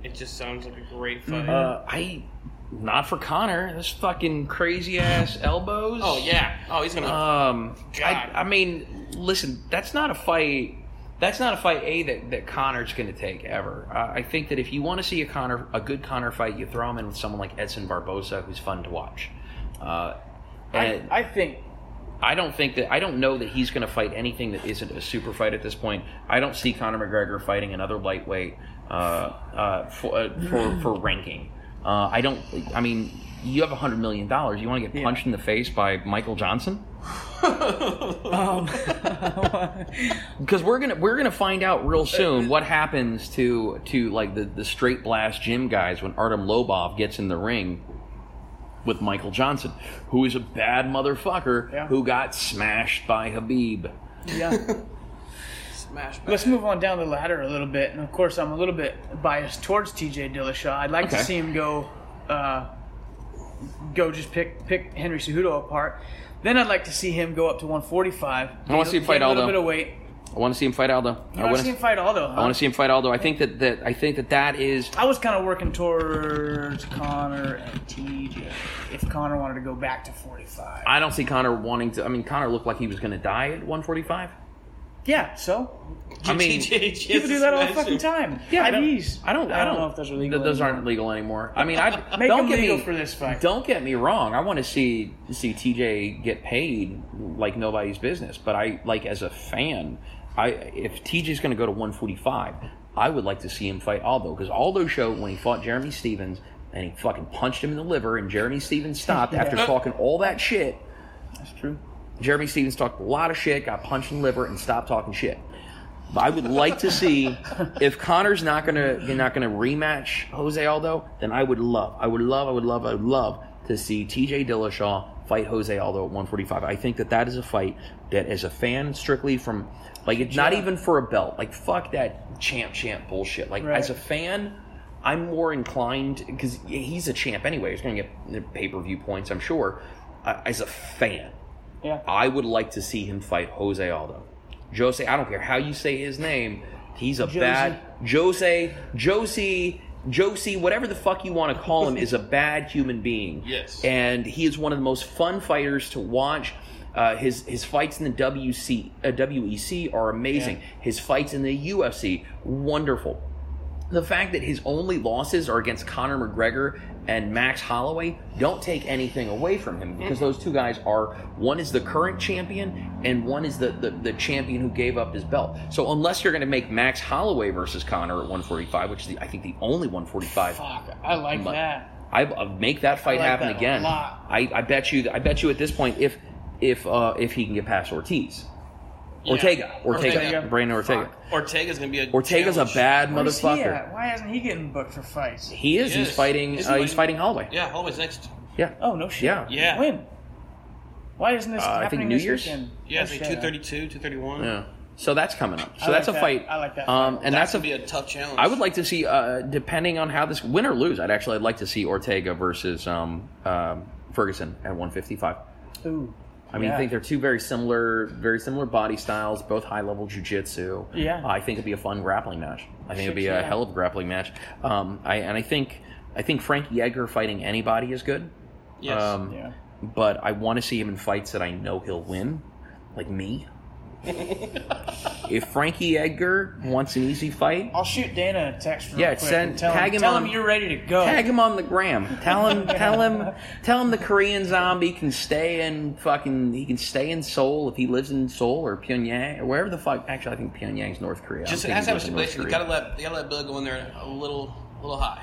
It just sounds like a great fight. Uh, I not for Conor. This fucking crazy ass (laughs) elbows. oh yeah. Oh, he's gonna. Um, I, God. I mean, listen, that's not a fight. That's not a fight a that, that Conor's going to take ever. Uh, I think that if you want to see a Conor, a good Conor fight, you throw him in with someone like Edson Barbosa, who's fun to watch. Uh, I, I think I don't think that I don't know that he's going to fight anything that isn't a super fight at this point. I don't see Conor McGregor fighting another lightweight uh, uh, for, uh, for for ranking. Uh, I don't. I mean, you have a hundred million dollars. You want to get Yeah. punched in the face by Michael Johnson? (laughs) um, (laughs) Because we're gonna we're gonna find out real soon what happens to to like the the straight blast gym guys when Artem Lobov gets in the ring with Michael Johnson, who is a bad motherfucker Yeah. who got smashed by Habib. yeah. Smash back. Let's move on down the ladder a little bit, and of course, I'm a little bit biased towards T.J. Dillashaw. I'd like Okay. to see him go, uh, go just pick pick Henry Cejudo apart. Then I'd like to see him go up to 145. I wanna see him fight gain a little Aldo. bit of weight. I want to see him fight Aldo. You I want to see him fight Aldo? I want to see him fight Aldo. I think that, that I think that that is I was kind of working towards Conor and TJ. If Conor wanted to go back to 45. I don't see Conor wanting to. I mean, Conor looked like he was going to die at 145. Yeah, so I mean, (laughs) people do that all the fucking time. Yeah, I don't, IVs. I don't. I don't know if those are legal. th- Those anymore. aren't legal anymore. I mean, I (laughs) Make don't them get legal me for this fight. Don't get me wrong. I want to see see TJ get paid like nobody's business. But I like as a fan, I if TJ's going to go to 145, I would like to see him fight Aldo because Aldo showed when he fought Jeremy Stephens and he fucking punched him in the liver and Jeremy Stephens stopped (laughs) after talking all that shit. That's true. Jeremy Stephens talked a lot of shit, got punched in the liver, and stopped talking shit. But I would like to see (laughs) if Conor's not gonna not gonna rematch Jose Aldo, then I would love, I would love, I would love, I would love to see T.J. Dillashaw fight Jose Aldo at 145. I think that that is a fight that, as a fan, strictly from like it's not even for a belt. Like fuck that champ champ bullshit. Like Right. as a fan. I'm more inclined because he's a champ anyway. He's going to get pay per view points, I'm sure. Uh, as a fan, Yeah. I would like to see him fight Jose Aldo. Jose, I don't care how you say his name. He's a Josie. bad Jose, Josie, Josie, whatever the fuck you want to call him, is a (laughs) bad human being. Yes. and he is one of the most fun fighters to watch. Uh, his his fights in the WC uh, WEC are amazing. Yeah. His fights in the UFC, wonderful. The fact that his only losses are against Conor McGregor and Max Holloway don't take anything away from him because those two guys are one is the current champion and one is the, the, the champion who gave up his belt. So unless you're going to make Max Holloway versus Conor at 145, which is the, I think the only 145 Fuck, I like that. I I'll make that fight like happen that again. I, I bet you. I bet you at this point, if if uh, if he can get past Ortiz. Ortega, Ortega, Ortega. Brandon Ortega. Fuck. Ortega's gonna be a Ortega's a challenge. bad Where's he motherfucker. at? Why isn't he getting booked for fights? He is. He He's is. fighting. Is uh, he he's fighting? fighting Holloway. Yeah, Holloway's next. Yeah. Oh no shit. Yeah. Yeah. When? Why isn't this Uh, I think happening New this Year's? weekend? Yeah, it's like shit. 232, 231. Yeah. So that's coming up. So I that's like a that. fight. I like that Um, and That's that's, gonna a. be a tough challenge. I would like to see, uh, depending on how this win or lose, I'd actually I'd like to see Ortega versus um, um, Ferguson at 155. Ooh. I mean, Yeah. I think they're two very similar, very similar body styles, both high level jujitsu. Yeah. I think it'd be a fun grappling match. I think it'd be Shit, a yeah. hell of a grappling match. Um, I and I think I think Frankie Edgar fighting anybody is good. Yes. Um, Yeah. But I want to see him in fights that I know he'll win, like me. (laughs) if Frankie Edgar wants an easy fight, I'll shoot Dana a text real Yeah, quick send- and tell, tag him, him tell on- him you're ready to go. tag him on the gram. Tell him, (laughs) tell him, tell him the Korean zombie can stay in fucking. He can stay in Seoul if he lives in Seoul or Pyongyang or wherever the fuck. Actually, I think Pyongyang's North Korea. Just don't it has to have a lives stipulation. You gotta let you gotta let Bill go in there a little a little high.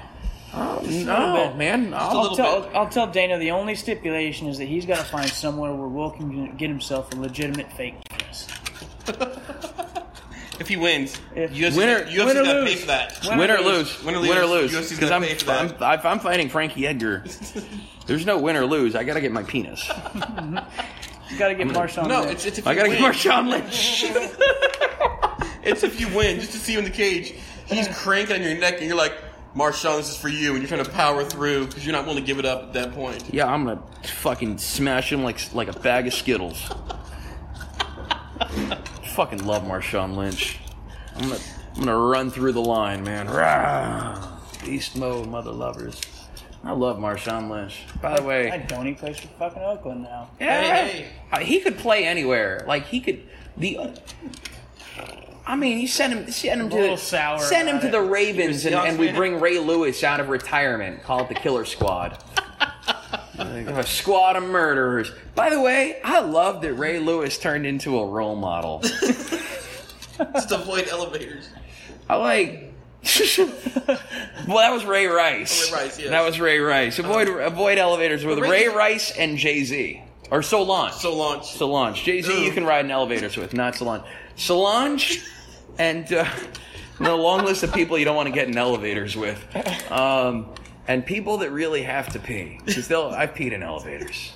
Oh, no, man. a I'll- I'll little tell, bit. I'll tell Dana the only stipulation is that he's got to find somewhere where Will can get himself a legitimate fake penis. (laughs) If he wins, If- UFC, Winner- UFC's win or gotta lose. pay for that. Win Win or or lose. Win or Win or lose. lose. UFC's Because gonna I'm, that. I'm, I'm fighting Frankie Edgar, (laughs) there's no win or lose. I gotta get my penis. He's got to get Marshawn. No, Lynch. it's, it's if you I gotta get Marshawn Lynch. (laughs) It's if you win, just to see you in the cage. He's cranking on your neck, and you're like, Marshawn, this is for you, and you're trying to power through because you're not willing to give it up at that point. yeah, I'm gonna fucking smash him like like a bag of Skittles. fucking love Marshawn Lynch. I'm gonna I'm gonna run through the line, man. Rah! Beast mode, mother lovers. I love Marshawn Lynch. By the way, I don't. He plays for fucking Oakland now. yeah, Hey, uh, he could play anywhere. Like he could the. I mean, you send him, send him to sour send him to it. the Ravens, and, and we bring Ray Lewis out of retirement. Call it the Killer Squad. A squad of murderers. By the way, I love that Ray Lewis turned into a role model. (laughs) Just avoid elevators. I like. (laughs) well, that was Ray Rice. Ray Rice, yes. That was Ray Rice. Avoid uh-huh. avoid elevators with Ray- Ray Rice and Jay Z or Solange. So launch. Solange. Jay Z, you can ride in elevators with, not Solange. Solange and uh, the long list of people you don't want to get in elevators with, um, and people that really have to pee because they'll. I've peed in elevators,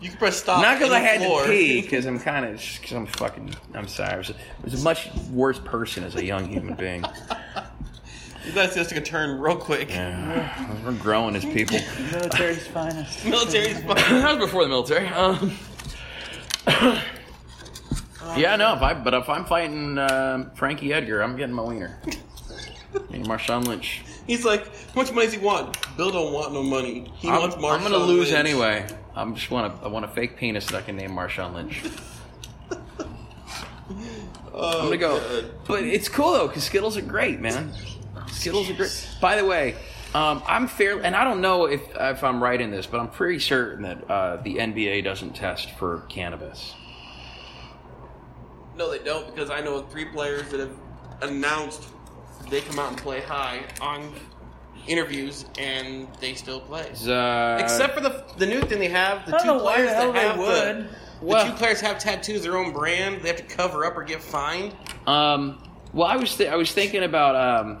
You can press stop. not because I had floor. to pee, because I'm kind of, because I'm fucking. I'm sorry. I was, I was a much worse person as a young human being. You gotta see us take a turn real quick. Yeah, we're growing as people. Military's finest. (laughs) Military's (laughs) finest. that was before the military. Um, (laughs) yeah, no. If I but if I'm fighting uh, Frankie Edgar, I'm getting my wiener. (laughs) And Marshawn Lynch. He's like, how much money does he want? Bill don't want no money. He I'm, wants I'm gonna lose Lynch. anyway. I'm just want a, I want a fake penis that I can name Marshawn Lynch. (laughs) Oh, I'm gonna go. God. But it's cool though, because Skittles are great, man. Skittles are great. By the way, um, I'm fair, and I don't know if if I'm right in this, but I'm pretty certain that uh, the NBA doesn't test for cannabis. No, they don't because I know three players that have announced they come out and play high on interviews and they still play. Uh, Except for the the new thing they have, the I two don't know why players the hell that they have would. the, the Well- two players have tattoos their own brand. They have to cover up or get fined. Um, well, I was th- I was thinking about um,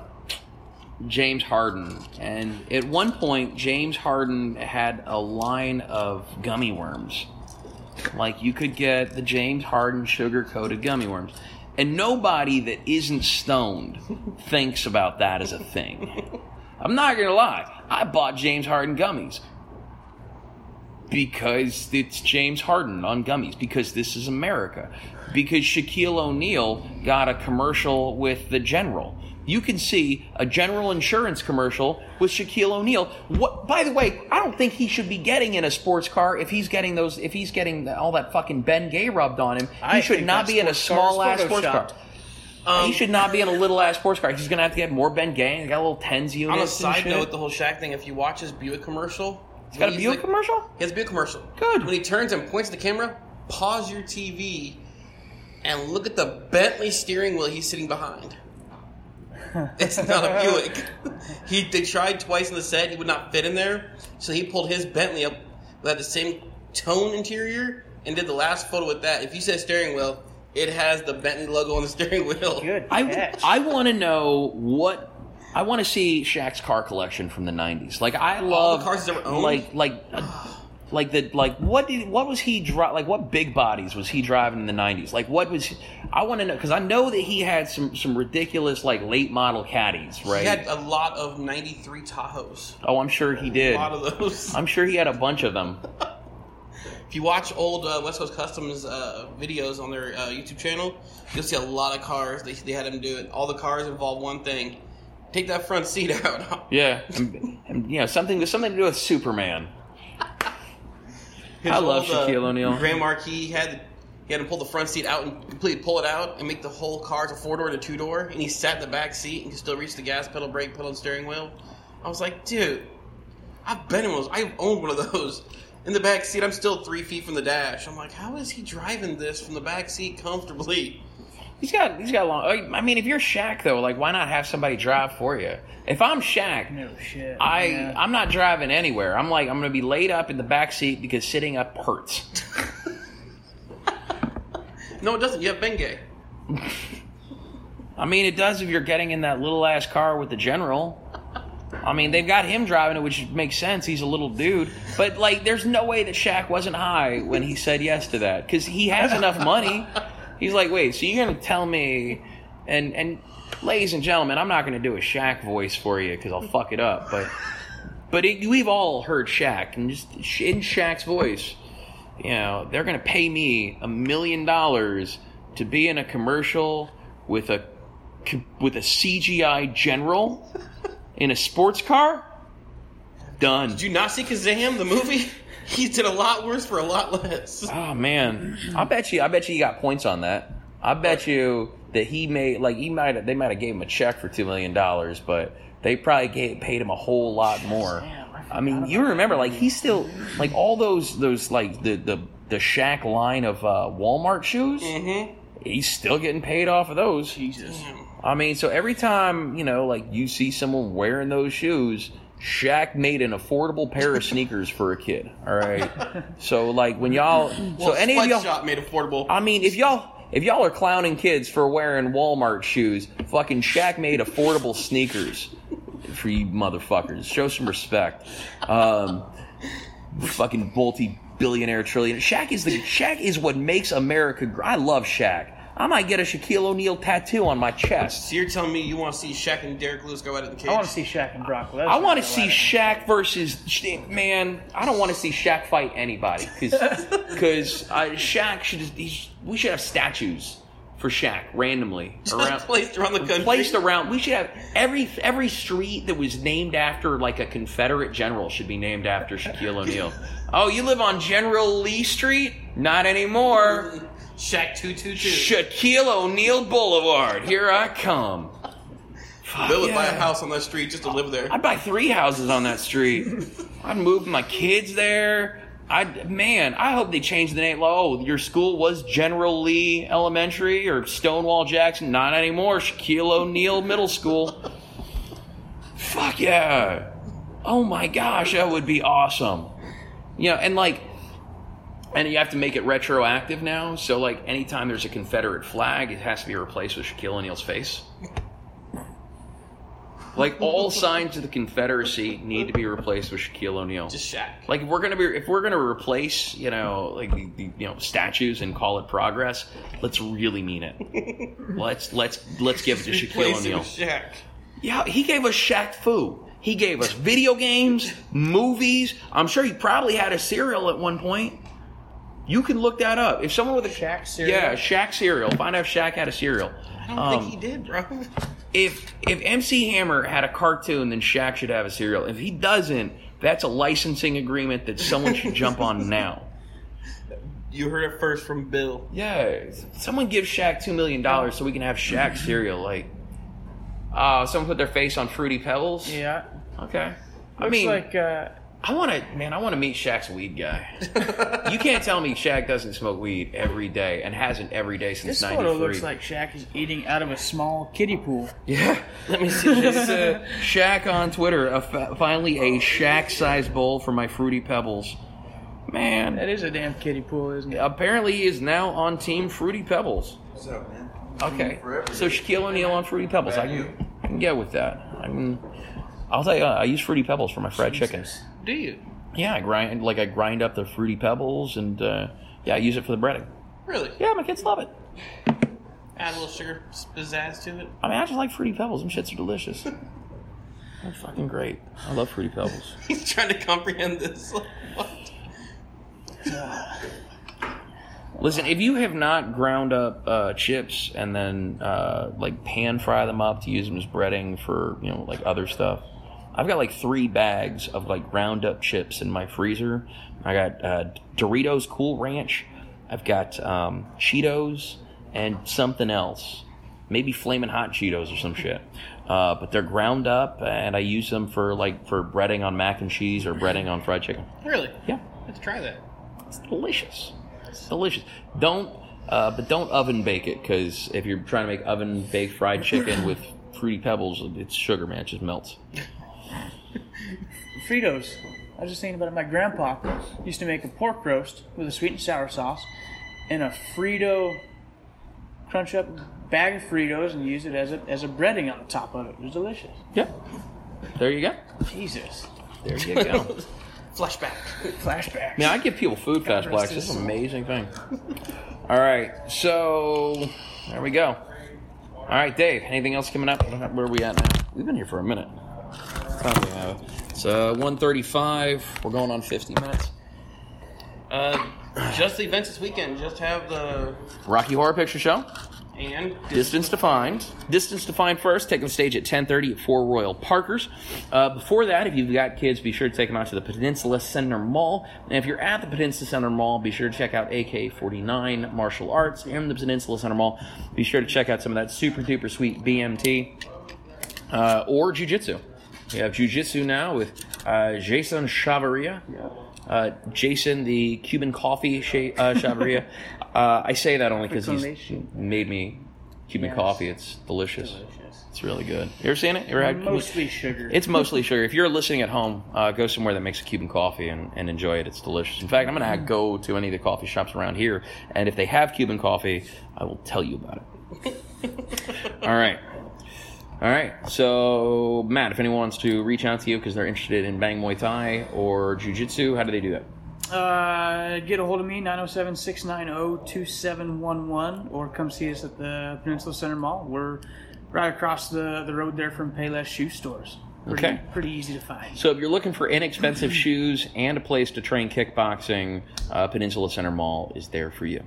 James Harden, and at one point, James Harden had a line of gummy worms. Like you could get the James Harden sugar coated gummy worms, and nobody that isn't stoned thinks about that as a thing. I'm not gonna lie, I bought James Harden gummies because it's James Harden on gummies, because this is America, because Shaquille O'Neal got a commercial with the General. You can see a General Insurance commercial with Shaquille O'Neal. What? By the way, I don't think he should be getting in a sports car if he's getting those. If he's getting all that fucking Bengay rubbed on him, he I should not be in a sports car is small ass sports car. photoshopped. he um, should not be in a little ass sports car. He's gonna have to get more Bengay. He got a little tens units. On a side note, with the whole Shaq thing, if you watch his Buick commercial, he's got a Buick like- commercial. He has a Buick commercial. Good. When he turns and points at the camera, pause your TV and look at the Bentley steering wheel he's sitting behind. (laughs) It's not a Buick. (laughs) He they tried twice in the set, he would not fit in there, so he pulled his Bentley up that had the same tone interior and did the last photo with that. If you said steering wheel, it has the Bentley logo on the (laughs) steering wheel. Good I, catch. I want to know what I want to see Shaq's car collection from the '90s. Like I love cars he's ever owned? Like like uh, (sighs) (sighs) (sighs) like the like what did what was he dri Like what big bodies was he driving in the '90s? Like what was he, I want to know because I know that he had some some ridiculous like late model caddies, right? He had a lot of '93 Tahoes. oh, I'm sure he did. A lot of those. I'm sure he had a bunch of them. (laughs) If you watch old uh, West Coast Customs uh, videos on their uh, YouTube channel, you'll see a lot of cars. They, they had him do it. All the cars involve one thing: take that front seat (laughs) out. Yeah, and, and, you know something something to do with Superman. I love uh, Shaquille O'Neal. Grand Marquis had He had to pull the front seat out and completely pull it out and make the whole car to four door to two door. And he sat in the back seat and could still reach the gas pedal, brake pedal, and steering wheel. I was like, dude, I've been in one of those. I've owned one of those. In the back seat, I'm still three feet from the dash. I'm like, how is he driving this from the back seat comfortably? He's got he's got long. I mean, if you're Shaq though, like why not have somebody drive for you? If I'm Shaq, No shit. I yeah. I'm not driving anywhere. I'm like I'm gonna be laid up in the back seat because sitting up hurts. (laughs) No, it doesn't. You have Bengay. (laughs) I mean, it does if you're getting in that little ass car with the general. I mean, they've got him driving it, which makes sense. He's a little dude, but like, there's no way that Shaq wasn't high when he said yes to that because he has enough money. (laughs) He's like, wait, so you're gonna tell me? And and ladies and gentlemen, I'm not gonna do a Shaq voice for you because I'll fuck it up, but but it, we've all heard Shaq and just in Shaq's voice. You know, they're gonna pay me a million dollars to be in a commercial with a with a CGI general in a sports car. Done. Did you not see Kazam, the movie? (laughs) He did a lot worse for a lot less. Oh man, I bet you. I bet you he got points on that. I bet you that he made like he might. They might have gave him a check for two million dollars, but they probably gave, paid him a whole lot more. Damn, I I mean, you remember like he's still like all those those like the the the Shaq line of uh, Walmart shoes. Mm-hmm. He's still getting paid off of those. Jesus. I mean, so every time you know, like you see someone wearing those shoes, Shaq made an affordable pair of sneakers for a kid. All right, so like when y'all, so any of y'all, Sweatshop made affordable. I mean, if y'all. If y'all are clowning kids for wearing Walmart shoes, fucking Shaq made affordable sneakers for you motherfuckers. Show some respect. Um, fucking multi-billionaire trillion. Shaq is the Shaq is what makes America. I love Shaq. I might get a Shaquille O'Neal tattoo on my chest. so you're telling me you want to see Shaq and Derrick Lewis go out in the cage? I want to see Shaq and Brock Lesnar. I want to see at. Shaq versus man. I don't want to see Shaq fight anybody because (laughs) uh, Shaq should just, he's, we should have statues for Shaq randomly (laughs) around placed around the country. placed around. We should have every every street that was named after like a Confederate general should be named after Shaquille O'Neal. (laughs) Oh, you live on General Lee Street? Not anymore. Shaq two two two. Shaquille O'Neal Boulevard. Here I come. Fuck Bill would buy a house on that street just to live there. I'd buy three houses on that street. (laughs) I'd move my kids there. I man, I hope they change the name. Oh, your school was General Lee Elementary or Stonewall Jackson. Not anymore. Shaquille O'Neal Middle School. Fuck yeah! Oh my gosh, that would be awesome. You know, and like, and you have to make it retroactive now. So like, anytime there's a Confederate flag, it has to be replaced with Shaquille O'Neal's face. Like all signs of the Confederacy need to be replaced with Shaquille O'Neal. Just Shaq. Like if we're gonna be if we're gonna replace you know like the, the you know statues and call it progress, let's really mean it. let's let's let's give it to Shaquille O'Neal. Shaq. Yeah, he gave us Shaq Fu. He gave us video games, movies. I'm sure he probably had a cereal at one point. You can look that up. If someone with a Shaq cereal? yeah, Shaq cereal. Find out if Shaq had a cereal. I don't Um, think he did, bro. if if MC Hammer had a cartoon, then Shaq should have a cereal. If he doesn't, that's a licensing agreement that someone should jump on (laughs) now. You heard it first from Bill. Yeah, someone give Shaq two million dollars so we can have Shaq (laughs) cereal. Like, uh, someone put their face on Fruity Pebbles. Yeah. Okay. I Looks mean, like uh, I want to, man. I want to meet Shaq's weed guy. (laughs) you can't tell me Shaq doesn't smoke weed every day and hasn't every day since this '93. photo looks like Shaq is eating out of a small kiddie pool. Yeah, let me see this. Uh, Shaq on Twitter. A fa- finally, a Shaq-sized bowl for my fruity pebbles. Man, That is a damn kiddie pool, isn't it? apparently he is now on Team Fruity Pebbles. What's up, man? Okay, so Shaquille O'Neal on Fruity Pebbles. I can, new. I can get with that. I can. I'll tell you, I use Fruity Pebbles for my fried chicken. Do you? Yeah, I grind like I grind up the Fruity Pebbles and uh, yeah, I use it for the breading. Really? Yeah, my kids love it. Add a little sugar pizzazz to it. I mean, I just like Fruity Pebbles. Them shits are delicious. (laughs) They're fucking great. I love Fruity Pebbles. (laughs) He's trying to comprehend this. (laughs) Listen, if you have not ground up uh, chips and then uh, like pan fry them up to use them as breading for you know like other stuff, I've got like three bags of like ground up chips in my freezer. I got uh, Doritos Cool Ranch, I've got um, Cheetos and something else, maybe flaming hot Cheetos or some shit. Uh, but they're ground up, and I use them for like for breading on mac and cheese or breading on fried chicken. Really? Yeah, Let's try that. it's delicious. It's delicious. Don't, uh, but don't oven bake it because if you're trying to make oven baked fried chicken with fruity pebbles, it's sugar, man. It just melts. (laughs) Fritos. I was just thinking about it. My grandpa used to make a pork roast with a sweet and sour sauce and a Frito crunch up bag of Fritos and use it as a as a breading on the top of it. It was delicious. Yep. There you go. Jesus. There you go. (laughs) Flashback. Flashback. Man, I give people food fast blacks. This is an amazing thing. All right, so there we go. All right, Dave. Anything else coming up? Where are we at now? We've been here for a minute. Do have? It's uh, 1:35. We're going on 50 minutes. Uh, just the events this weekend. Just have the Rocky Horror Picture Show. and Distance defined. Distance defined first. Taking the stage at 10:30 at Four Royal Parkers. Uh, before that, if you've got kids, be sure to take them out to the Peninsula Center Mall. And if you're at the Peninsula Center Mall, be sure to check out AK49 Martial Arts and the Peninsula Center Mall. Be sure to check out some of that super duper sweet BMT uh, or Jiu Jitsu. We have Jiu Jitsu now with uh, Jason Chavaria. Uh, Jason, the Cuban coffee sh- uh, (laughs) Chavaria. uh, I say that only because he's made me Cuban Yes. coffee. It's delicious. Delicious. It's really good. You ever seen it? You ever had Mostly sugar. It's mostly sugar. If you're listening at home, uh, go somewhere that makes a Cuban coffee and, and enjoy it. It's delicious. In fact, I'm going to go to any of the coffee shops around here, and if they have Cuban coffee, I will tell you about it. (laughs) All right. All right. So, Matt, if anyone wants to reach out to you because they're interested in Bang Muay Thai or Jiu Jitsu, how do they do that? Uh, get a hold of me, 907 690 2711, or come see us at the Peninsula Center Mall. We're right across the, the road there from Payless Shoe Stores. Pretty, Okay. Pretty easy to find. So if you're looking for inexpensive shoes and a place to train kickboxing, uh, Peninsula Center Mall is there for you.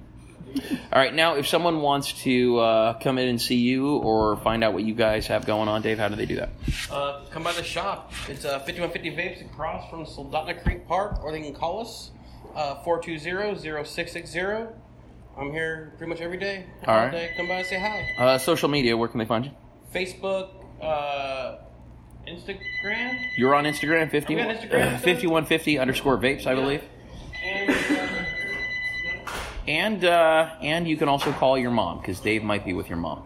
All right, now if someone wants to uh, come in and see you or find out what you guys have going on, Dave, how do they do that? Uh, come by the shop. It's uh, 5150 Vapes across from Soldotna Creek Park, or they can call us uh, 420-0660. I'm here pretty much every day. All right. day. Come by and say hi. Uh, social media, where can they find you? Facebook, uh, Instagram, You're on Instagram, 50, on Instagram, uh, 5150 underscore vapes, I believe. and And uh, and you can also call your mom because Dave might be with your mom.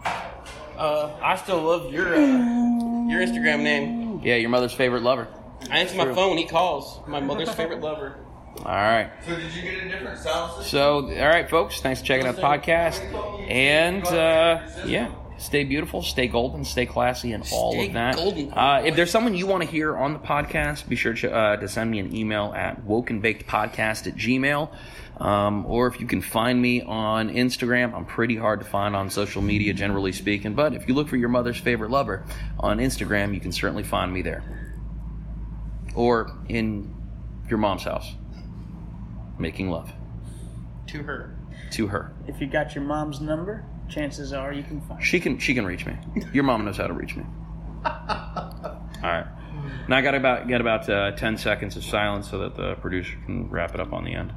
uh, I still love your uh, your Instagram name. Yeah, your mother's favorite lover. I answer my phone. He calls. My mother's favorite lover. All right. So did you get a different sound system? So, all right, folks, thanks for checking out the podcast. And, uh, yeah, stay beautiful, stay golden, stay classy, and all Stay of that. golden. Uh, if there's someone you want to hear on the podcast, be sure to, uh, to send me an email at wokenbakedpodcast at gmail. Um, or if you can find me on Instagram, I'm pretty hard to find on social media, generally speaking. But if you look for your mother's favorite lover on Instagram, you can certainly find me there. Or in your mom's house, making love To her. to her. If you got your mom's number, chances are you can find She can she can reach me. Your mom knows how to reach me. (laughs) All right. Now I got about got about uh, ten seconds of silence so that the producer can wrap it up on the end.